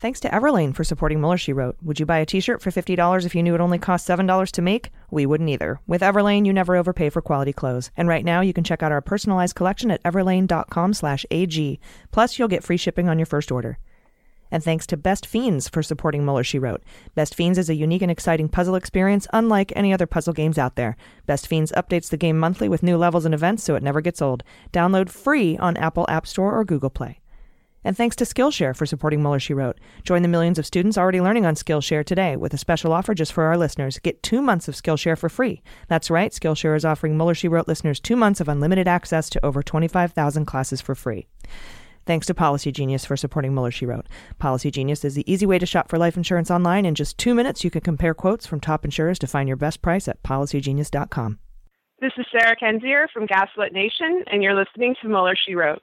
Thanks to Everlane for supporting Mueller, She Wrote. Would you buy a t shirt for $50 if you knew it only cost $7 to make? We wouldn't either. With Everlane, you never overpay for quality clothes. And right now, you can check out our personalized collection at everlane.com slash AG. Plus, you'll get free shipping on your first order. And thanks to Best Fiends for supporting Mueller, She Wrote. Best Fiends is a unique and exciting puzzle experience unlike any other puzzle games out there. Best Fiends updates the game monthly with new levels and events so it never gets old. Download free on Apple App Store or Google Play. And thanks to Skillshare for supporting Mueller, She Wrote. Join the millions of students already learning on Skillshare today with a special offer just for our listeners. Get two months of Skillshare for free. That's right, Skillshare is offering Mueller, She Wrote listeners two months of unlimited access to over 25,000 classes for free. Thanks to Policy Genius for supporting Mueller, She Wrote. Policy Genius is the easy way to shop for life insurance online. In just two minutes, you can compare quotes from top insurers to find your best price at policygenius.com. This is Sarah Kendzior from Gaslit Nation, and you're listening to Mueller, She Wrote.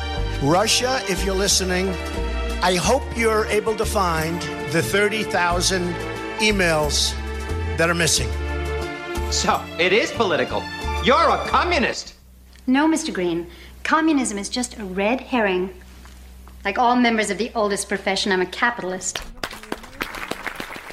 Russia, if you're listening, I hope you're able to find the 30,000 emails that are missing. So, it is political. You're a communist. No, Mr. Green. Communism is just a red herring. Like all members of the oldest profession, I'm a capitalist.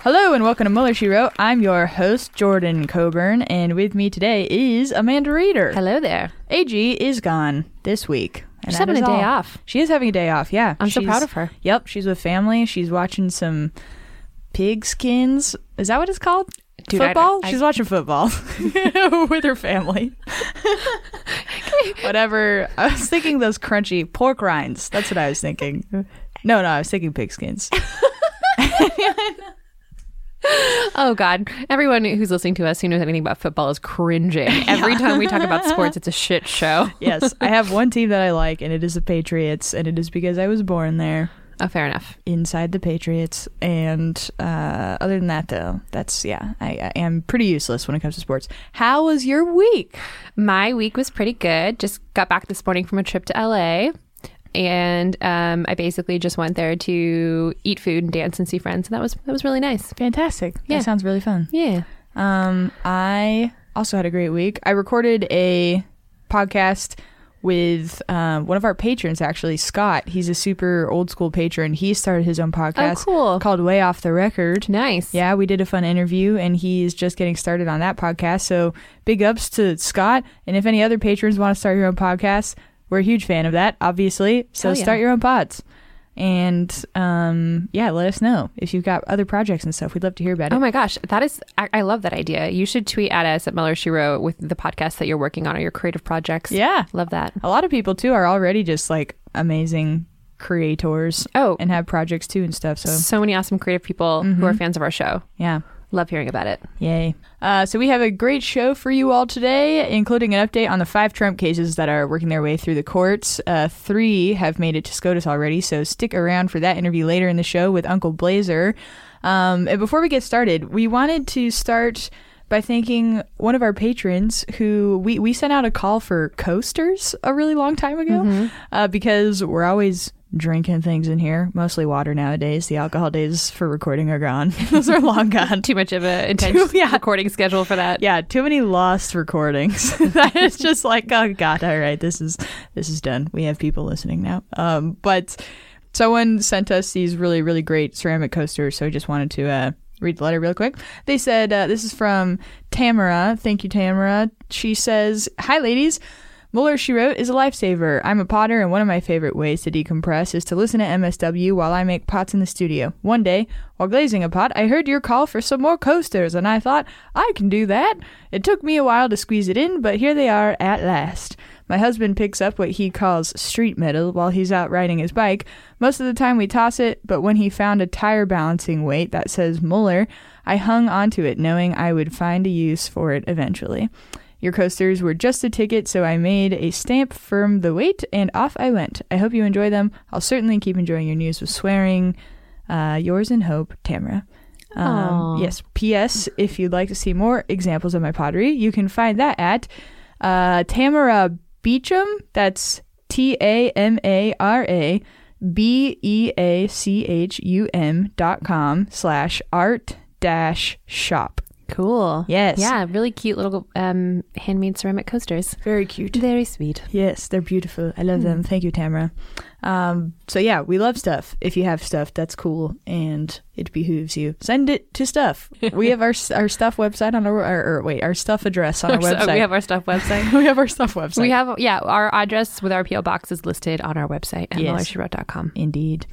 Hello and welcome to Mueller She Wrote. I'm your host, Jordan Coburn, and with me today is Amanda Reeder. Hello there. AG is gone this week. And She's having a day all. off. She is having a day off, yeah. I'm she's, so proud of her. Yep, she's with family. She's watching some pigskins. Is that what it's called? Dude, football? I, I, she's watching football with her family. Whatever. I was thinking those crunchy pork rinds. That's what I was thinking. No, no, I was thinking pigskins. oh God! Everyone who's listening to us who knows anything about football is cringing every yeah. time we talk about sports. It's a shit show. yes, I have one team that I like, and it is the Patriots, and it is because I was born there. Oh, fair enough. Inside the Patriots, and uh, other than that, though, that's yeah, I, I am pretty useless when it comes to sports. How was your week? My week was pretty good. Just got back this morning from a trip to LA and um, I basically just went there to eat food and dance and see friends, and that was that was really nice. Fantastic. Yeah, that sounds really fun. Yeah. Um, I also had a great week. I recorded a podcast with um, one of our patrons, actually, Scott. He's a super old school patron. He started his own podcast oh, cool. called Way Off the Record. Nice. Yeah, we did a fun interview, and he's just getting started on that podcast. So big ups to Scott. And if any other patrons want to start your own podcast, we're a huge fan of that, obviously. So yeah. start your own pods. And um, yeah, let us know if you've got other projects and stuff. We'd love to hear about it. Oh my gosh, that is I, I love that idea. You should tweet at us at Mueller She Wrote with the podcast that you're working on or your creative projects. Yeah, love that. A lot of people too are already just like amazing creators. Oh, and have projects too and stuff. So so many awesome creative people mm-hmm. who are fans of our show. Yeah. Love hearing about it. Yay. Uh, so, we have a great show for you all today, including an update on the five Trump cases that are working their way through the courts. Uh, three have made it to SCOTUS already, so stick around for that interview later in the show with Uncle Blazer. Um, and before we get started, we wanted to start by thanking one of our patrons who we, we sent out a call for coasters a really long time ago mm-hmm. uh, because we're always drinking things in here, mostly water nowadays. The alcohol days for recording are gone. Those are long gone. too much of an intense too, yeah. recording schedule for that. Yeah, too many lost recordings. that is just like, oh god, all right, this is this is done. We have people listening now. Um, but someone sent us these really really great ceramic coasters, so I just wanted to uh, read the letter real quick. They said uh, this is from Tamara. Thank you, Tamara. She says, "Hi, ladies." Mueller, she wrote, is a lifesaver. I'm a potter, and one of my favorite ways to decompress is to listen to MSW while I make pots in the studio. One day, while glazing a pot, I heard your call for some more coasters, and I thought, I can do that. It took me a while to squeeze it in, but here they are at last. My husband picks up what he calls street metal while he's out riding his bike. Most of the time we toss it, but when he found a tire balancing weight that says Mueller, I hung onto it knowing I would find a use for it eventually. Your coasters were just a ticket, so I made a stamp from the weight and off I went. I hope you enjoy them. I'll certainly keep enjoying your news with swearing. Uh, yours in hope, Tamara. Um, yes. P.S. If you'd like to see more examples of my pottery, you can find that at uh, Tamara Beecham. That's T A M A R A B E A C H U M dot com slash art dash shop. Cool. Yes. Yeah, really cute little um, handmade ceramic coasters. Very cute. Very sweet. Yes, they're beautiful. I love them. Thank you, Tamara. Um, so yeah, we love stuff. If you have stuff, that's cool, and it behooves you. Send it to stuff. We have our our stuff website on our, our or wait our stuff address on our So website. we have our stuff website. we have our stuff website. we have yeah, our address with our PO box is listed on our website at yes. Indeed.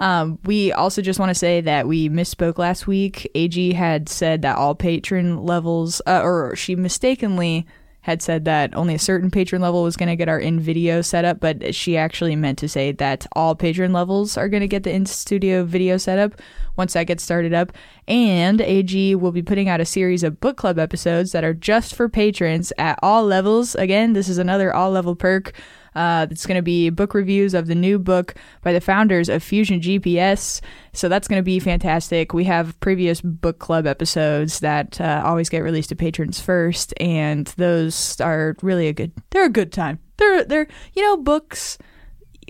Um, we also just want to say that we misspoke last week. AG had said that all patron levels, uh, or she mistakenly had said that only a certain patron level was going to get our in video setup, but she actually meant to say that all patron levels are going to get the in studio video setup once that gets started up. And AG will be putting out a series of book club episodes that are just for patrons at all levels. Again, this is another all level perk. Uh, it's going to be book reviews of the new book by the founders of Fusion GPS. So that's going to be fantastic. We have previous book club episodes that uh, always get released to patrons first, and those are really a good. They're a good time. They're they're you know books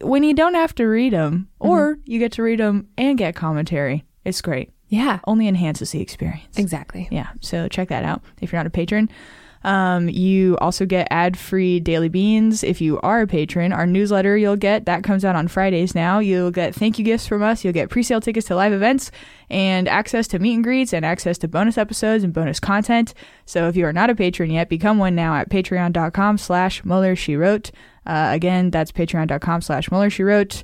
when you don't have to read them, or you get to read them and get commentary. It's great. Yeah. Only enhances the experience. Exactly. Yeah. So check that out if you're not a patron. Um, you also get ad-free daily beans if you are a patron. Our newsletter you'll get that comes out on Fridays now. You'll get thank you gifts from us. You'll get pre-sale tickets to live events and access to meet and greets and access to bonus episodes and bonus content. So if you are not a patron yet, become one now at patreon.com slash Mueller She Wrote. Uh, again, that's patreon.com slash Mueller She Wrote.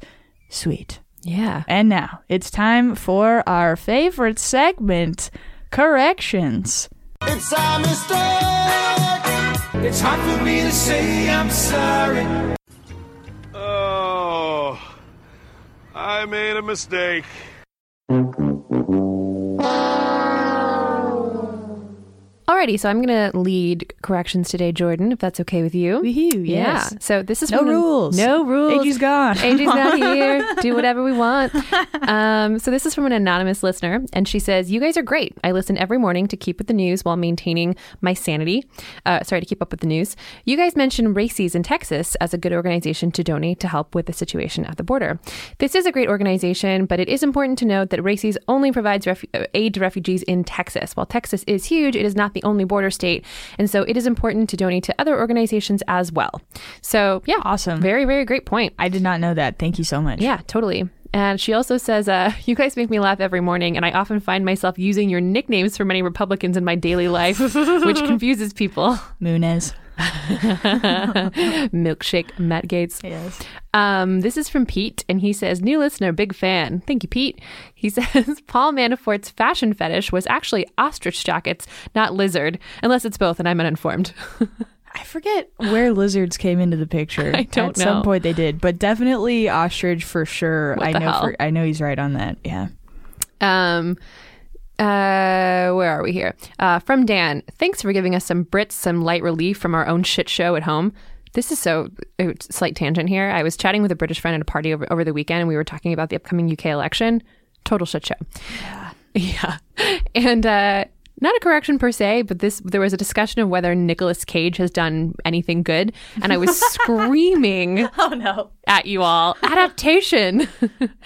Sweet. Yeah. And now it's time for our favorite segment, corrections. It's a mistake. It's hard for me to say I'm sorry. Oh, I made a mistake. Alrighty, so I'm going to lead corrections today, Jordan, if that's okay with you. Woohoo, yes. Yeah. So this is No rules. no rules. AG's gone. AG's not here. Do whatever we want. Um, so this is from an anonymous listener, and she says, "You guys are great. I listen every morning to keep with the news while maintaining my sanity. Uh, sorry, to keep up with the news. You guys mentioned RAICES in Texas as a good organization to donate to help with the situation at the border. This is a great organization, but it is important to note that RAICES only provides refu- uh, aid to refugees in Texas. While Texas is huge, it is not the only border state, and so it is important to donate to other organizations as well. So yeah, awesome. Very, very great point. I did not know that. Thank you so much. Yeah, totally. And she also says, uh, You guys make me laugh every morning, and I often find myself using your nicknames for many Republicans in my daily life, which confuses people. Munez. Milkshake Matt Gaetz. Yes. Um, this is from Pete, and he says, New listener, big fan. Thank you, Pete. He says, Paul Manafort's fashion fetish was actually ostrich jackets, not lizard, unless it's both, and I'm uninformed. I forget where lizards came into the picture. I don't At some point they did, but definitely ostrich for sure. What I know. For, I know he's right on that. Yeah. Um, uh, where are we here? Uh, from Dan. Thanks for giving us some Brits some light relief from our own shit show at home. This is so uh, slight tangent here. I was chatting with a British friend at a party over, over the weekend, and we were talking about the upcoming UK election. Total shit show. Yeah, yeah, and uh, not a correction per se, but this there was a discussion of whether Nicolas Cage has done anything good, and I was screaming, "Oh no!" at you all adaptation.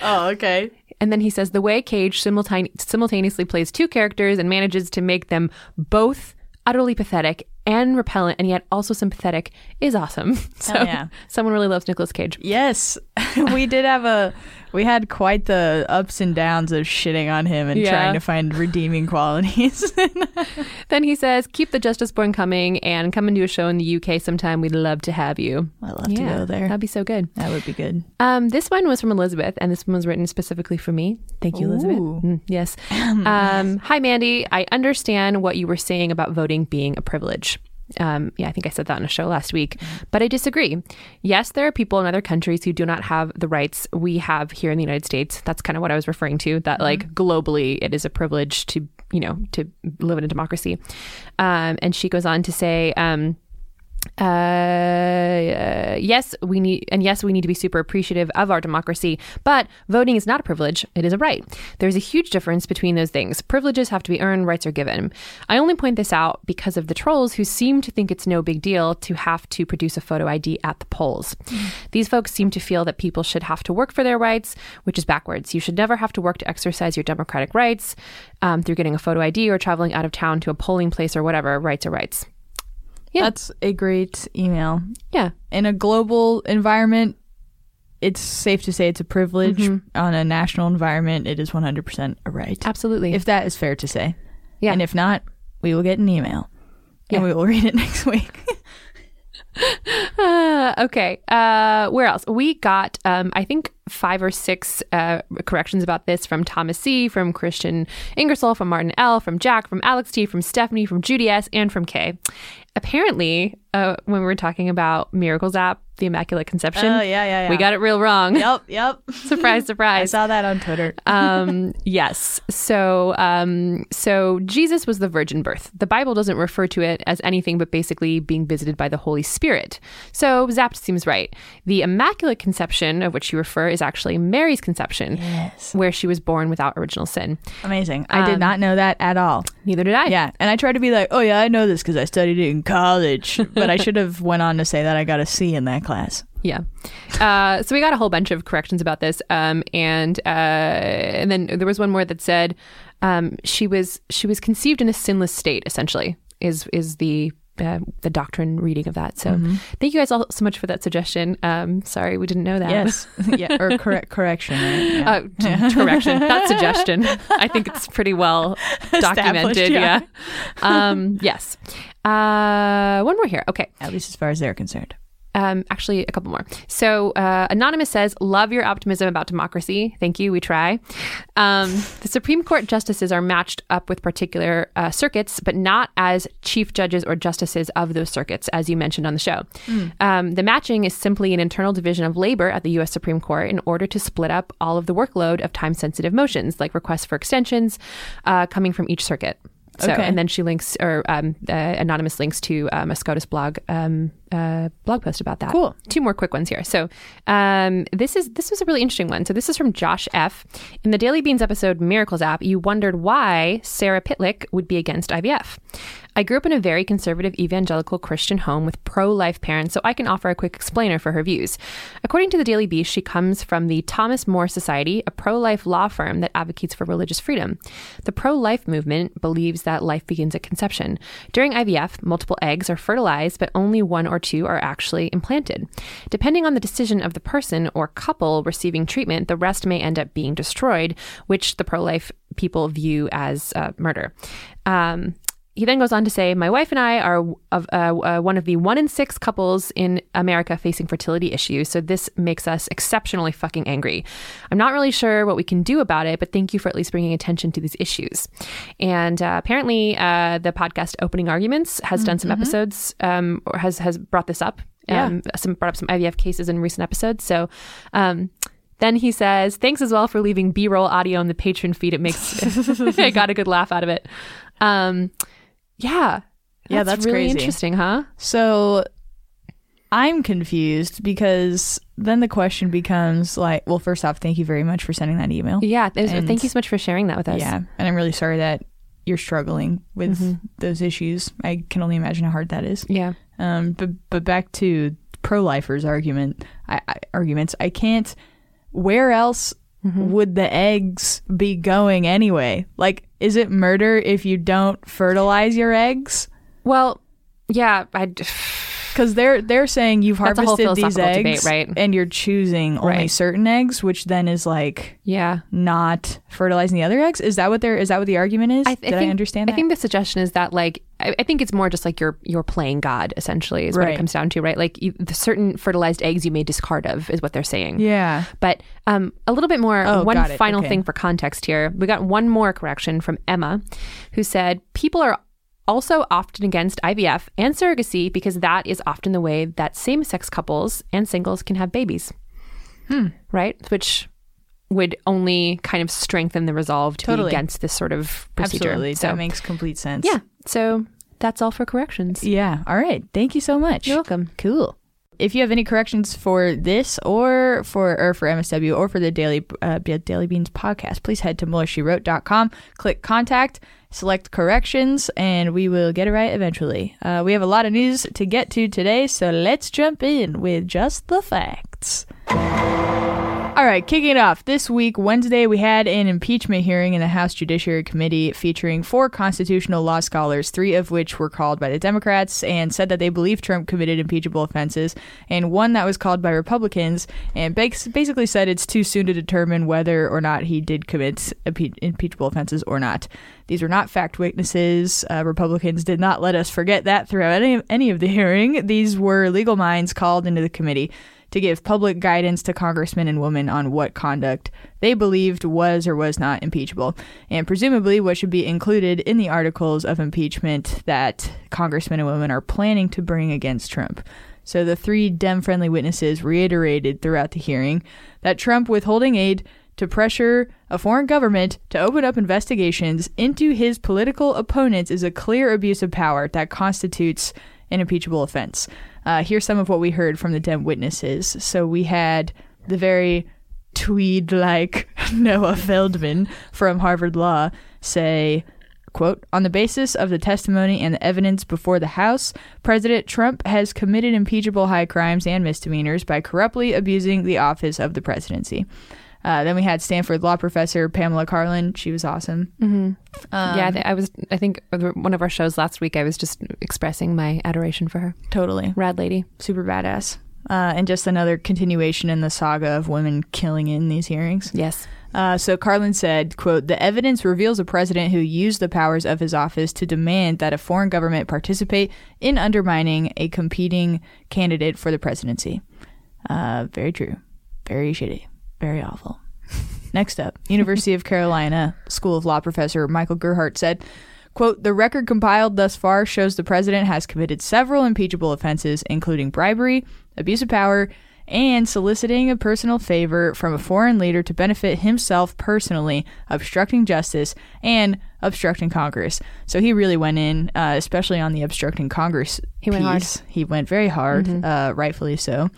oh, okay. And then he says the way Cage simultane- simultaneously plays two characters and manages to make them both utterly pathetic and repellent and yet also sympathetic is awesome. So Hell yeah. someone really loves Nicolas Cage. Yes, we did have a. We had quite the ups and downs of shitting on him and Yeah. trying to find redeeming qualities. Then he says, keep the Justice Born coming and come and do a show in the UK sometime. We'd love to have you. I'd love to go there. That'd be so good. that would be good. Um, this one was from Elizabeth, and this one was written specifically for me. Thank you, Elizabeth. Mm, yes. um, hi, Mandy. I understand what you were saying about voting being a privilege. Um, yeah, I think I said that on a show last week, but I disagree. Yes, there are people in other countries who do not have the rights we have here in the United States. That's kind of what I was referring to. That like globally, it is a privilege to you know to live in a democracy. Um, and she goes on to say. Um, uh, yes, we need, and yes, we need to be super appreciative of our democracy, but voting is not a privilege, it is a right. There's a huge difference between those things. Privileges have to be earned, rights are given. I only point this out because of the trolls who seem to think it's no big deal to have to produce a photo ID at the polls. These folks seem to feel that people should have to work for their rights, which is backwards. You should never have to work to exercise your democratic rights um, through getting a photo ID or traveling out of town to a polling place or whatever. Rights are rights. Yeah. That's a great email. Yeah. In a global environment, it's safe to say it's a privilege. Mhm. On a national environment, it is 100% a right. Absolutely. If that is fair to say. Yeah. And if not, we will get an email. Yeah. And we will read it next week. Uh, okay. Uh, where else? We got, um, I think, five or six uh, corrections about this from Thomas C., from Christian Ingersoll, from Martin L., from Jack, from Alex T., from Stephanie, from Judy S., and from Kay. Apparently, uh, when we were talking about Miracles app, the Immaculate Conception, Oh, yeah, yeah, yeah. we got it real wrong. yep, yep. surprise, surprise. I saw that on Twitter. um, yes. So, um, so Jesus was the virgin birth. The Bible doesn't refer to it as anything but basically being visited by the Holy Spirit. So, Zapt seems right. The Immaculate Conception, of which you refer, is actually Mary's conception, yes. where she was born without original sin. Amazing. I did Um, not know that at all. Neither did I. Yeah, and I tried to be like, "Oh yeah, I know this because I studied it in college," but I should have went on to say that I got a C in that class. Yeah. Uh, so we got a whole bunch of corrections about this, um, and uh, and then there was one more that said um, she was she was conceived in a sinless state. Essentially, is is the uh, the doctrine reading of that. So Mhm. thank you guys all so much for that suggestion. Um, sorry we didn't know that. Yes, yeah, or correct correction. Right? Yeah. Uh, correction, not suggestion. I think it's pretty well documented. Yeah. yeah. Um, yes. Uh, one more here. Okay. At least as far as they're concerned. Um, actually, a couple more. So, uh, Anonymous says, Love your optimism about democracy. Thank you. We try. Um, the Supreme Court justices are matched up with particular uh, circuits, but not as chief judges or justices of those circuits, as you mentioned on the show. Mm. Um, the matching is simply an internal division of labor at the U.S. Supreme Court in order to split up all of the workload of time sensitive motions, like requests for extensions uh, coming from each circuit. So, Okay. and then she links, or um, uh, anonymous links to um, a SCOTUS blog um, uh, blog post about that. Cool. Two more quick ones here. So, um, this is this was a really interesting one. So, this is from Josh F. In the Daily Beans episode Miracles app, you wondered why Sarah Pitlyk would be against IVF. I grew up in a very conservative evangelical Christian home with pro life parents, so I can offer a quick explainer for her views. According to the Daily Beast, she comes from the Thomas More Society, a pro life law firm that advocates for religious freedom. The pro life movement believes that life begins at conception. During IVF, multiple eggs are fertilized, but only one or two are actually implanted. Depending on the decision of the person or couple receiving treatment, the rest may end up being destroyed, which the pro life people view as uh, murder. Um, he then goes on to say, My wife and I are of, uh, uh, one of the one in six couples in America facing fertility issues. So this makes us exceptionally fucking angry. I'm not really sure what we can do about it, but thank you for at least bringing attention to these issues. And uh, apparently, uh, the podcast Opening Arguments has done some Mhm. episodes, um, or has, has brought this up. Yeah. Um, some brought up some IVF cases in recent episodes. So, um, then he says, "Thanks as well for leaving B-roll audio in the patron feed. It makes I got a good laugh out of it." Um, yeah, Yeah, that's really crazy. interesting, huh? So I'm confused because then the question becomes like, well, first off, thank you very much for sending that email. Yeah, there's- And- thank you so much for sharing that with us. Yeah, and I'm really sorry that you're struggling with Mhm. those issues. I can only imagine how hard that is. Yeah. Um, but but back to pro-lifers argument, I, I arguments. I can't. Where else Mm-hmm. would the eggs be going anyway? Like, is it murder if you don't fertilize your eggs? Well, yeah, I. Because they're they're saying you've That's a whole harvested these philosophical eggs, debate, right? And you're choosing only Right. certain eggs, which then is like yeah, not fertilizing the other eggs. Is that what they're? Is that what the argument is? I, Did I think, understand that? I think the suggestion is that like I, I think it's more just like you're you're playing God essentially is what Right. it comes down to, right? Like you, the certain fertilized eggs you may discard of is what they're saying. Yeah. But um, a little bit more. Oh, one got it. final Okay. thing for context here. We got one more correction from Emma, who said people are also often against IVF and surrogacy because that is often the way that same-sex couples and singles can have babies. Hmm. Right, which would only kind of strengthen the resolve to Totally. be against this sort of procedure. Absolutely, So that makes complete sense. yeah. So that's all for corrections. Yeah. All right. Thank you so much. You're welcome. Cool. If you have any corrections for this or for or for MSW or for the Daily uh, Daily Beans podcast, please head to MuellerSheWrote.com, click contact, select corrections, and we will get it right eventually. Uh, we have a lot of news to get to today, so let's jump in with just the facts. All right, kicking it off. This week, Wednesday, we had an impeachment hearing in the House Judiciary Committee featuring four constitutional law scholars, three of which were called by the Democrats and said that they believe Trump committed impeachable offenses, and one that was called by Republicans and basically said it's too soon to determine whether or not he did commit impeachable offenses or not. These were not fact witnesses. Uh, Republicans did not let us forget that throughout any, any of the hearing. These were legal minds called into the committee to give public guidance to congressmen and women on what conduct they believed was or was not impeachable, and presumably what should be included in the articles of impeachment that congressmen and women are planning to bring against Trump. So the three Dem friendly witnesses reiterated throughout the hearing that Trump withholding aid to pressure a foreign government to open up investigations into his political opponents is a clear abuse of power that constitutes an impeachable offense. Uh, here's some of what we heard from the Dem witnesses. So we had the very tweed like Noah Feldman from Harvard Law say, quote, on the basis of the testimony and the evidence before the House, President Trump has committed impeachable high crimes and misdemeanors by corruptly abusing the office of the presidency. Uh, then we had Stanford law professor Pamela Karlan. She was awesome. Mm-hmm. Um, yeah, I was. I think one of our shows last week, I was just expressing my adoration for her. Totally, rad lady, super badass, uh, and just another continuation in the saga of women killing in these hearings. Yes. Uh, so Carlin said, "quote The evidence reveals a president who used the powers of his office to demand that a foreign government participate in undermining a competing candidate for the presidency. Uh, very true. Very shitty." Very awful. Next up, University of Carolina School of Law professor Michael Gerhardt said, quote, the record compiled thus far shows the president has committed several impeachable offenses, including bribery, abuse of power, and soliciting a personal favor from a foreign leader to benefit himself personally, obstructing justice, and obstructing Congress. So he really went in, uh, especially on the obstructing Congress. He went piece. hard. He went very hard, mm-hmm. uh, rightfully so.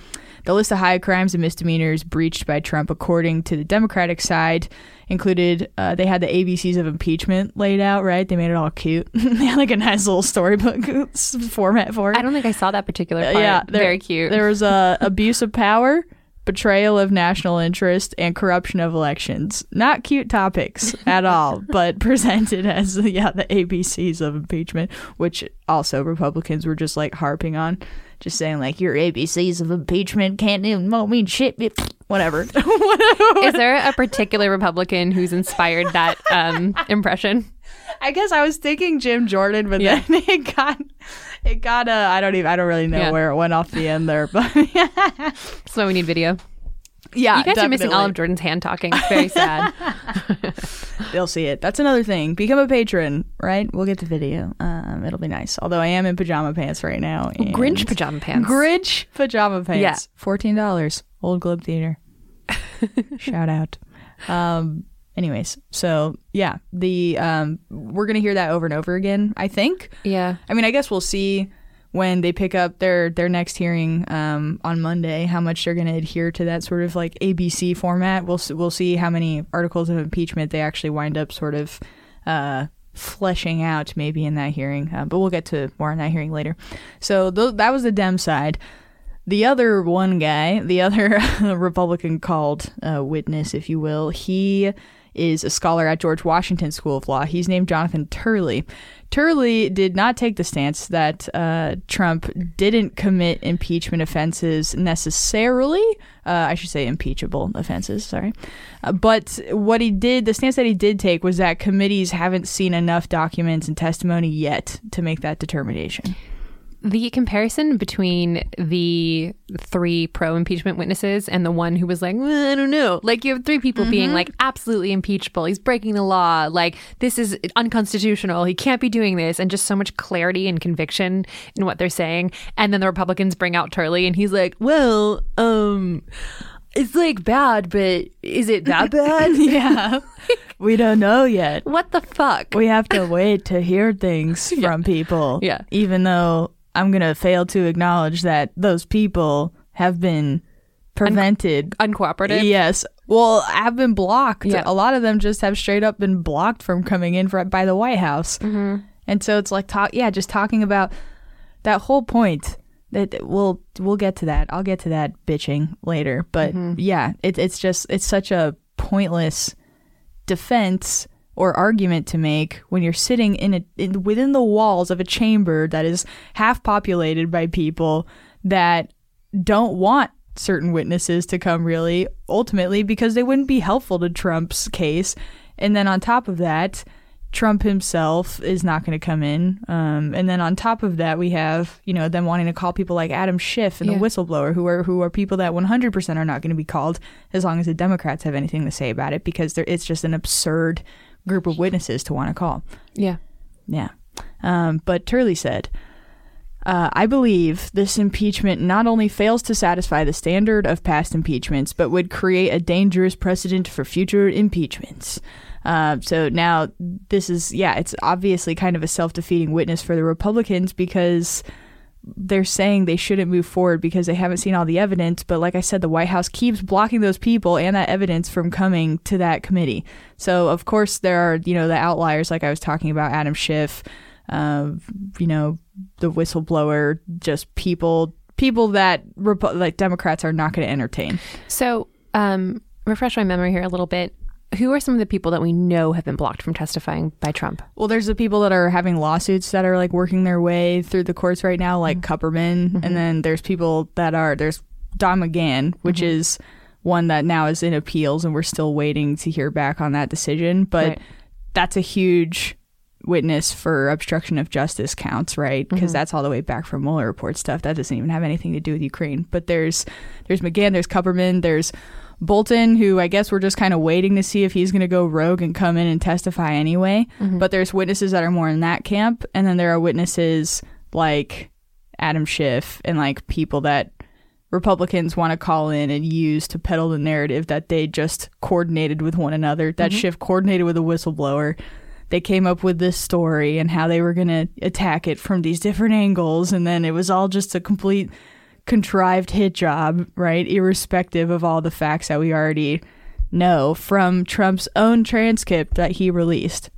The list of high crimes and misdemeanors breached by Trump, according to the Democratic side, included uh, they had the ABCs of impeachment laid out, right? They made it all cute. they had like a nice little storybook format for it. I don't think I saw that particular part. Uh, yeah, there, very cute. There was uh, abuse of power, betrayal of national interest, and corruption of elections. Not cute topics at all, but presented as yeah the ABCs of impeachment, which also Republicans were just like harping on just saying like your ABCs of impeachment can't even mean shit. Whatever. Is there a particular Republican who's inspired that um, impression? I guess I was thinking Jim Jordan, but yeah. then it got it got uh, I don't even I don't really know yeah. where it went off the end there, but so we need video. Yeah, you guys definitely. are missing all of Jordan's hand talking. It's very sad. They'll see it. That's another thing. Become a patron, right? We'll get the video. Um, it'll be nice. Although I am in pajama pants right now. Grinch pajama pants. Grinch pajama pants. Yeah, fourteen dollars. Old Globe Theater. Shout out. Um, anyways, so yeah, the um, we're gonna hear that over and over again. I think. Yeah. I mean, I guess we'll see when they pick up their their next hearing um, on Monday, how much they're going to adhere to that sort of like ABC format. We'll we'll see how many articles of impeachment they actually wind up sort of uh, fleshing out maybe in that hearing. Uh, but we'll get to more on that hearing later. So th- that was the Dem side. The other one guy, the other Republican called uh, witness, if you will, he is a scholar at George Washington School of Law. He's named Jonathan Turley. Turley did not take the stance that uh, Trump didn't commit impeachment offenses necessarily. Uh, I should say impeachable offenses, sorry. Uh, but what he did, the stance that he did take was that committees haven't seen enough documents and testimony yet to make that determination the comparison between the three pro impeachment witnesses and the one who was like, well, I don't know. Like, you have three people mm-hmm. being like, absolutely impeachable. He's breaking the law. Like, this is unconstitutional. He can't be doing this. And just so much clarity and conviction in what they're saying. And then the Republicans bring out Turley and he's like, well, um, it's like bad, but is it that bad? yeah. we don't know yet. What the fuck? We have to wait to hear things from people. Yeah. Even though I'm going to fail to acknowledge that those people have been prevented. Uncooperative? Yes. Well, have been blocked. Yeah. A lot of them just have straight up been blocked from coming in for, by the White House. Mm-hmm. And so it's like talk yeah, just talking about that whole point that we'll we'll get to that. I'll get to that bitching later. But Mm-hmm. yeah, it, it's just it's such a pointless defense or argument to make when you're sitting in a in, within the walls of a chamber that is half populated by people that don't want certain witnesses to come really ultimately because they wouldn't be helpful to Trump's case and then on top of that Trump himself is not going to come in. Um, and then on top of that, we have you know them wanting to call people like Adam Schiff and Yeah. the whistleblower, who are who are people that 100% are not going to be called as long as the Democrats have anything to say about it, because there, it's just an absurd group of witnesses to want to call. Yeah. Yeah. Um, but Turley said, uh, I believe this impeachment not only fails to satisfy the standard of past impeachments, but would create a dangerous precedent for future impeachments. Uh, so now this is, yeah, it's obviously kind of a self defeating witness for the Republicans because they're saying they shouldn't move forward because they haven't seen all the evidence. But like I said, the White House keeps blocking those people and that evidence from coming to that committee. So of course there are you know the outliers like I was talking about Adam Schiff, uh, you know the whistleblower, just people people that like Democrats are not going to entertain. So, um, refresh my memory here a little bit. Who are some of the people that we know have been blocked from testifying by Trump? Well, there's the people that are having lawsuits that are like working their way through the courts right now, like mm-hmm. Kupperman, mm-hmm. and then there's people that are there's Don McGahn, which mm-hmm. is one that now is in appeals, and we're still waiting to hear back on that decision. But Right. that's a huge witness for obstruction of justice counts, right? Because Mhm. that's all the way back from Mueller report stuff. That doesn't even have anything to do with Ukraine. But there's there's McGahn, there's Kupperman, there's Bolton, who I guess we're just kind of waiting to see if he's going to go rogue and come in and testify anyway. But there's witnesses that are more in that camp, and then there are witnesses like Adam Schiff and like people that Republicans want to call in and use to peddle the narrative that they just coordinated with one another. That Mhm. Schiff coordinated with a whistleblower. They came up with this story and how they were going to attack it from these different angles, and then it was all just a complete contrived hit job, right? Irrespective of all the facts that we already know from Trump's own transcript that he released.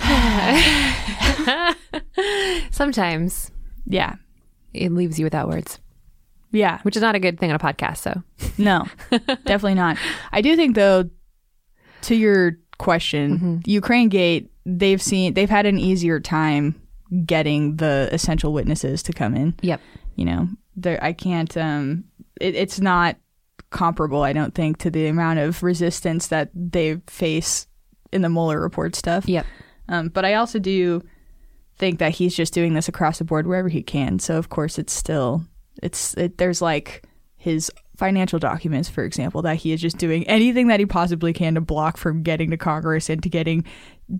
Sometimes, yeah, it leaves you without words. Yeah, which is not a good thing on a podcast. So, No, definitely not. I do think though, to your question, mm-hmm. Ukraine Gate, they've seen they've had an easier time getting the essential witnesses to come in. Yep. You know, there I can't. Um, it, it's not comparable. I don't think to the amount of resistance that they face in the Mueller report stuff. Yep. Um, but I also do think that he's just doing this across the board wherever he can. So of course it's still it's it, there's like his financial documents, for example, that he is just doing anything that he possibly can to block from getting to Congress and to getting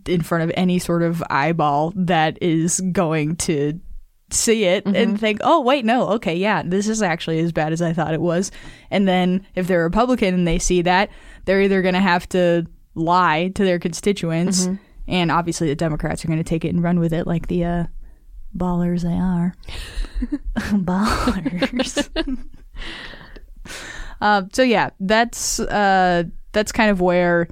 in front of any sort of eyeball that is going to see it and think, oh, wait, no, okay, yeah, this is actually as bad as I thought it was. And then if they're Republican and they see that, they're either going to have to lie to their constituents, Mhm. and obviously the Democrats are going to take it and run with it like the uh, ballers they are. ballers. uh, so yeah, that's uh, that's kind of where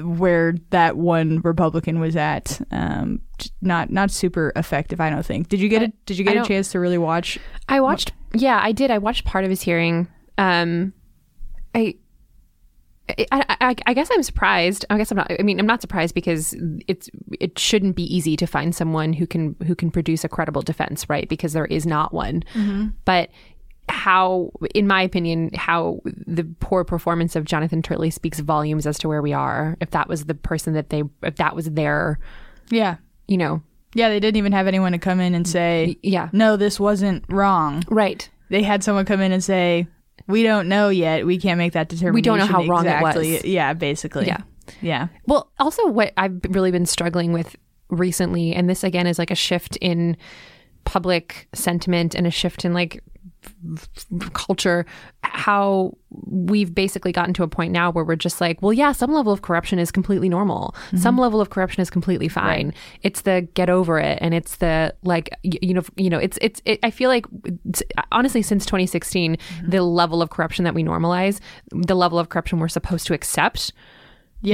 where that one Republican was at. Um, not not super effective, I don't think. Did you get a Did you get a chance to really watch? I watched. Yeah, I did. I watched part of his hearing. Um, I. I, I, I guess I'm surprised. I guess I'm not. I mean, I'm not surprised because it's it shouldn't be easy to find someone who can who can produce a credible defense, right? Because there is not one. Mhm. But how, in my opinion, how the poor performance of Jonathan Turley speaks volumes as to where we are. If that was the person that they, if that was their, Yeah, you know, yeah, they didn't even have anyone to come in and say, yeah, no, this wasn't wrong. Right. They had someone come in and say, we don't know yet. We can't make that determination. We don't know how wrong it was. Yeah, basically. Yeah. Yeah. Well, also what I've really been struggling with recently, and this again is like a shift in public sentiment and a shift in like culture, how we've basically gotten to a point now where we're just like, well, yeah, some level of corruption is completely normal. Mm-hmm. Some level of corruption is completely fine. It's the get over it, and it's the like, you know, you know, it's it's. It, I feel like honestly, since 2016, mm-hmm. the level of corruption that we normalize, the level of corruption we're supposed to accept,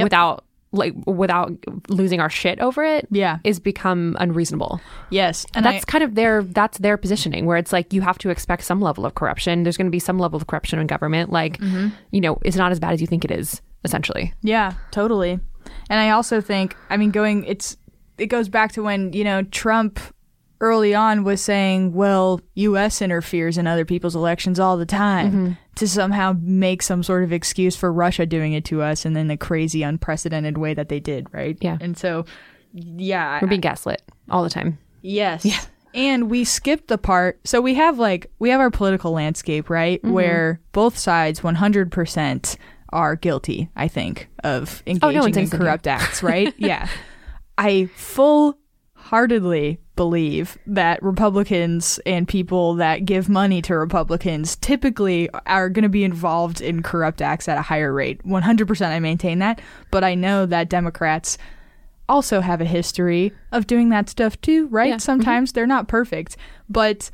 without like without losing our shit over it, yeah, is become unreasonable. Yes, and that's I- kind of their that's their positioning where it's like you have to expect some level of corruption. There's going to be some level of corruption in government. Like, Mhm. you know, it's not as bad as you think it is. Essentially, Yeah, totally. And I also think, I mean, going, it's, it goes back to when, you know, Trump early on was saying, well, U.S. interferes in other people's elections all the time Mhm. to somehow make some sort of excuse for Russia doing it to us and then the crazy, unprecedented way that they did, right? Yeah. And so, yeah. we're being gaslit all the time. Yes. Yeah. And we skipped the part. So we have like we have our political landscape, right? Mhm. Where both sides 100% are guilty, I think, of Oh, no engaging in corrupt acts, right? yeah. I full heartedly believe that Republicans and people that give money to Republicans typically are going to be involved in corrupt acts at a higher rate. 100% I maintain that, but I know that Democrats also have a history of doing that stuff too, right? Yeah. Mhm. Sometimes they're not perfect, but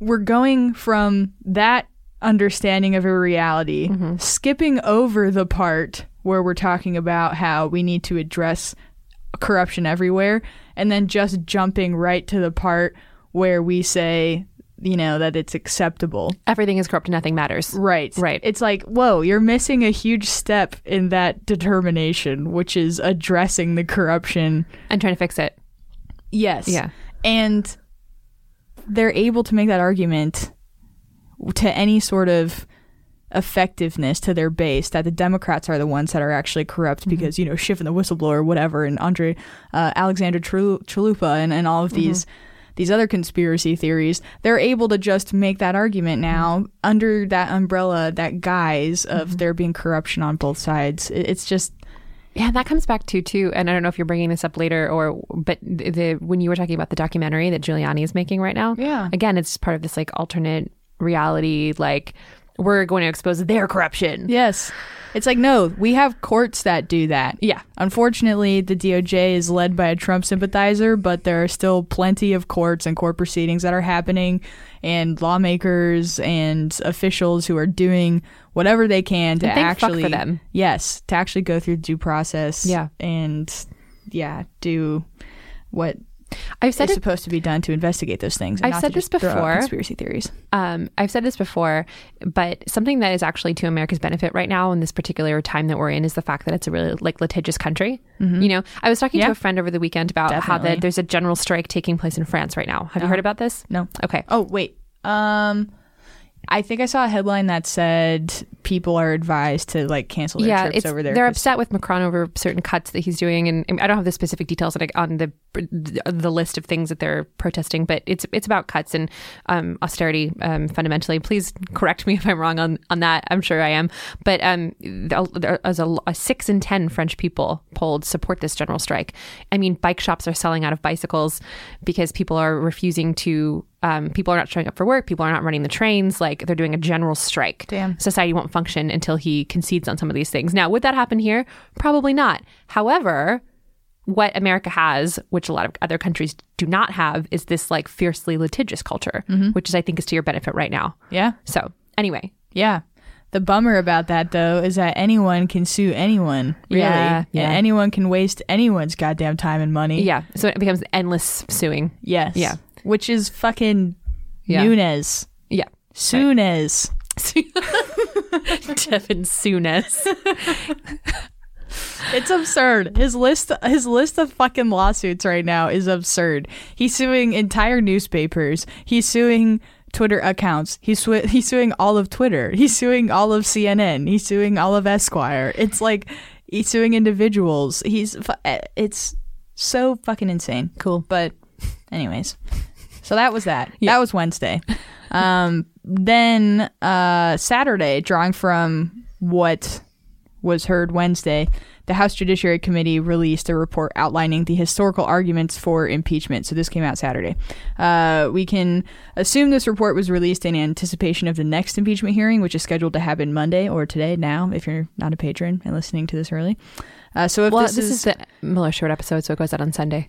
we're going from that understanding of a reality, mm-hmm. skipping over the part where we're talking about how we need to address corruption everywhere, and then just jumping right to the part where we say, you know, that it's acceptable. Everything is corrupt nothing matters. Right. Right. It's like, whoa, you're missing a huge step in that determination, which is addressing the corruption and trying to fix it. Yes. Yeah. And they're able to make that argument to any sort of effectiveness to their base that the Democrats are the ones that are actually corrupt Mm-hmm. because, you know, Schiff and the whistleblower, or whatever, and Andre uh, Alexander Chal- Chalupa and, and all of these these other conspiracy theories, they're able to just make that argument now under that umbrella, that guise of there being corruption on both sides. It's just Yeah, that comes back to too, and I don't know if you're bringing this up later or, but the, the when you were talking about the documentary that Giuliani is making right now, Yeah. again, it's part of this like alternate reality, like we're going to expose their corruption. Yes. It's like, no, we have courts that do that. Yeah. Unfortunately, the DOJ is led by a Trump sympathizer, but there are still plenty of courts and court proceedings that are happening, and lawmakers and officials who are doing whatever they can to fuck for actually them. Yes, to actually go through due process. Yeah. And yeah, do what I've said is it- supposed to be done to investigate those things. and I've not said this just before. Conspiracy theories. Um, I've said this before, but something that is actually to America's benefit right now in this particular time that we're in is the fact that it's a really like litigious country. Mhm. You know, I was talking Yeah. to a friend over the weekend about how Definitely. the, there's a general strike taking place in France right now. Have you heard about this? No. Okay. Oh wait. Um, I think I saw a headline that said people are advised to like cancel their yeah, trips over there. They're upset with Macron over certain cuts that he's doing, and, and I don't have the specific details on the the list of things that they're protesting, but it's it's about cuts and um, austerity um, fundamentally. Please correct me if I'm wrong on, on that. I'm sure I am, but um, there- is a, a six in ten French people polled support this general strike. I mean, bike shops are selling out of bicycles because people are refusing to. Um, people are not showing up for work. People are not running the trains. Like they're doing a general strike. Damn. Society won't function until he concedes on some of these things. Now, would that happen here? Probably not. However, what America has, which a lot of other countries do not have, is this like fiercely litigious culture, Mhm. which is I think is to your benefit right now. yeah, So anyway, yeah. The bummer about that though is that anyone can sue anyone. Really, Yeah, yeah. Anyone can waste anyone's goddamn time and money. yeah. So it becomes endless suing. Yes. Yeah. Which is fucking Yeah. Nunes. Yeah. Soonez. Devin Sunes. It's absurd. His list his list of fucking lawsuits right now is absurd. He's suing entire newspapers. He's suing Twitter accounts. He's su- he's suing all of Twitter. He's suing all of CNN. He's suing all of Esquire. It's like he's suing individuals. He's fu- eh, it's so fucking insane. Cool. But anyways. So that was that. That was Wednesday. Um then uh Saturday drawing from what was heard Wednesday. the House Judiciary Committee released a report outlining the historical arguments for impeachment. So this came out Saturday. Uh, we can assume this report was released in anticipation of the next impeachment hearing, which is scheduled to happen Monday or today. Now, if you're not a patron and listening to this early. Uh, so if well, this, this, is, the Miller Short episode, so it goes out on Sunday.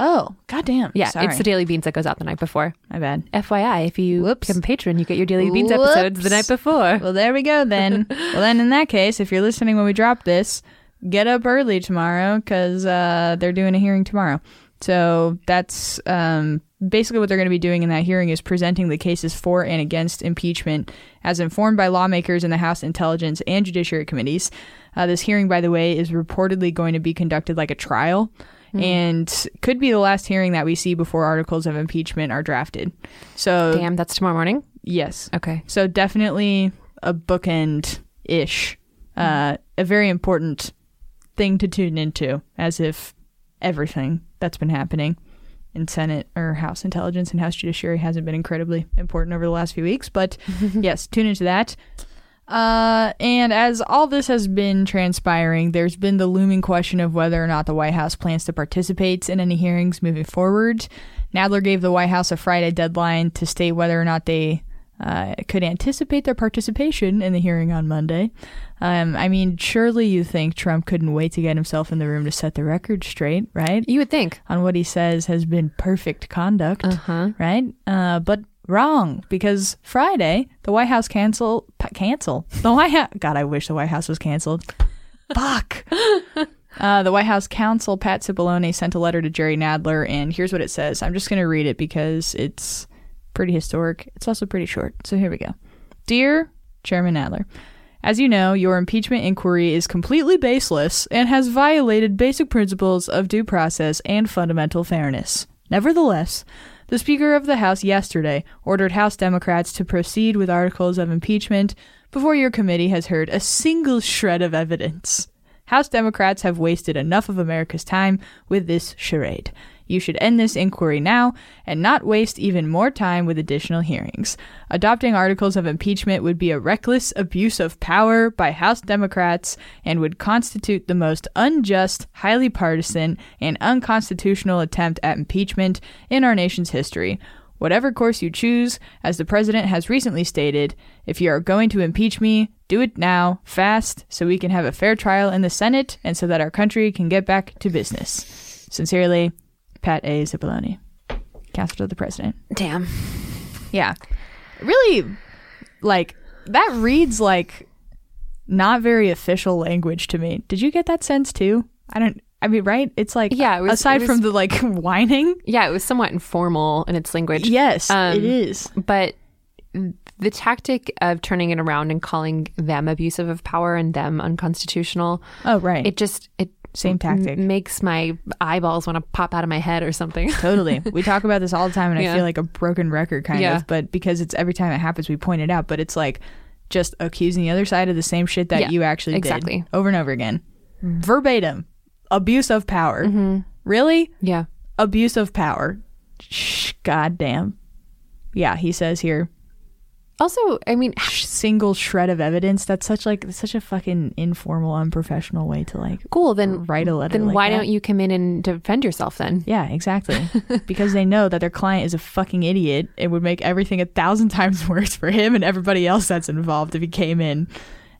Oh goddamn, Yeah, Sorry. it's the Daily Beans that goes out the night before. my bad. FYI, if you Whoops. become a patron, you get your Daily Beans episodes the night before. Well, there we go then. well, then in that case, if you're listening when we drop this, get up early tomorrow because uh, they're doing a hearing tomorrow. So that's um, basically what they're going to be doing in that hearing is presenting the cases for and against impeachment as informed by lawmakers in the House Intelligence and Judiciary Committees. Uh, this hearing, by the way, is reportedly going to be conducted like a trial. And could be the last hearing that we see before articles of impeachment are drafted. So, Damn, that's tomorrow morning. yes. Okay. So definitely a bookend ish, uh, a very important thing to tune into, as if everything that's been happening in Senate or House Intelligence and House Judiciary hasn't been incredibly important over the last few weeks. But yes, tune into that. Uh, and as all this has been transpiring, there's been the looming question of whether or not the White House plans to participate in any hearings moving forward. Nadler gave the White House a Friday deadline to state whether or not they uh, could anticipate their participation in the hearing on Monday. Um, I mean, surely you think Trump couldn't wait to get himself in the room to set the record straight, right? You would think. On what he says has been perfect conduct, Uh-huh. right? Uh, but wrong because Friday the White House cancel cancel the White House. God, I wish the White House was canceled. Fuck. Uh, the White House counsel Pat Cipollone sent a letter to Jerry Nadler, and here's what it says. I'm just going to read it because it's pretty historic. It's also pretty short. So here we go. Dear Chairman Nadler, as you know, your impeachment inquiry is completely baseless and has violated basic principles of due process and fundamental fairness. Nevertheless, the Speaker of the House yesterday ordered House Democrats to proceed with articles of impeachment before your committee has heard a single shred of evidence. House Democrats have wasted enough of America's time with this charade. You should end this inquiry now and not waste even more time with additional hearings. Adopting articles of impeachment would be a reckless abuse of power by House Democrats and would constitute the most unjust, highly partisan, and unconstitutional attempt at impeachment in our nation's history. Whatever course you choose, as the president has recently stated, if you are going to impeach me, do it now, fast, so we can have a fair trial in the Senate and so that our country can get back to business. Sincerely, Pat A. Cipollone, counsel to the president. Damn. Yeah. Really, like, that reads like not very official language to me. Did you get that sense too? I don't, I mean, right? It's like, Yeah, it was- aside was- from the like whining. Yeah, it was somewhat informal in its language. Yes, Um, it is. But the tactic of turning it around and calling them abusive of power and them unconstitutional. Oh, right. It just it Same tactic. m- makes my eyeballs want to pop out of my head or something. totally. We talk about this all the time, and Yeah. I feel like a broken record, kind Yeah. of. But because it's every time it happens, we point it out. But it's like just accusing the other side of the same shit that Yeah, you actually exactly. did over and over again, verbatim. Abuse of power. Mm-hmm. Really? Yeah. Abuse of power. Shh, goddamn. Yeah, he says here. Also, I mean, single shred of evidence. That's such like such a fucking informal, unprofessional way to like cool. Then write a letter. then like why that. don't you come in and defend yourself then? Yeah, exactly. because they know that their client is a fucking idiot. It would make everything a thousand times worse for him and everybody else that's involved if he came in.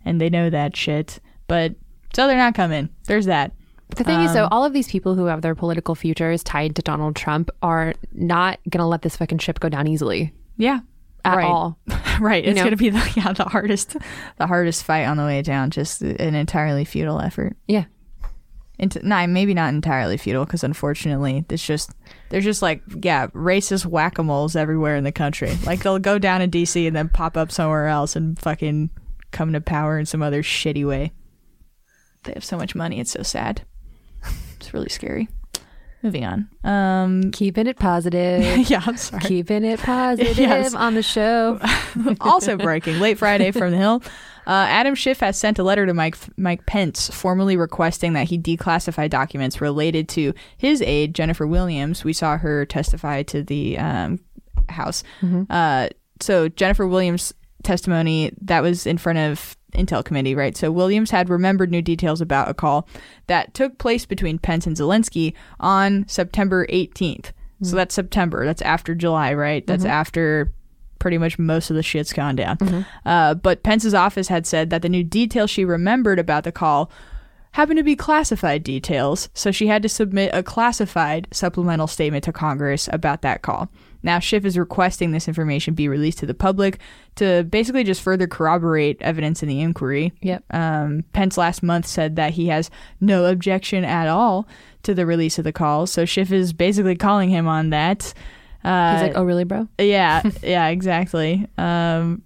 And they know that shit. But so they're not coming. There's that. The thing is, though, Um, all of these people who have their political futures tied to Donald Trump are not going to let this fucking ship go down easily. Yeah. At right. all. right. It's gonna be the yeah, the hardest the hardest fight on the way down. Just an entirely futile effort. Yeah. Into, nah, maybe not entirely futile because unfortunately, it's just there's just like yeah, racist whack a moles everywhere in the country. Like they'll go down in D.C. and then pop up somewhere else and fucking come to power in some other shitty way. They have so much money, it's so sad. It's really scary. Moving on. Um, Keeping it positive. yeah, I'm sorry. Keeping it positive Yes. on the show. also breaking late Friday from the Hill. Uh, Adam Schiff has sent a letter to Mike Mike Pence, formally requesting that he declassify documents related to his aide Jennifer Williams. We saw her testify to the um, House. Uh, so Jennifer Williams' testimony that was in front of Intel Committee, right? So Williams had remembered new details about a call that took place between Pence and Zelensky on September 18th. So that's September. That's after July, right? That's Mhm. after pretty much most of the shit's gone down. Uh, but Pence's office had said that the new details she remembered about the call happened to be classified details, so she had to submit a classified supplemental statement to Congress about that call. Now, Schiff is requesting this information be released to the public to basically just further corroborate evidence in the inquiry. Yep. Um, Pence last month said that he has no objection at all to the release of the call, so Schiff is basically calling him on that. Uh, He's like, oh, really, bro? yeah, yeah, exactly. Um,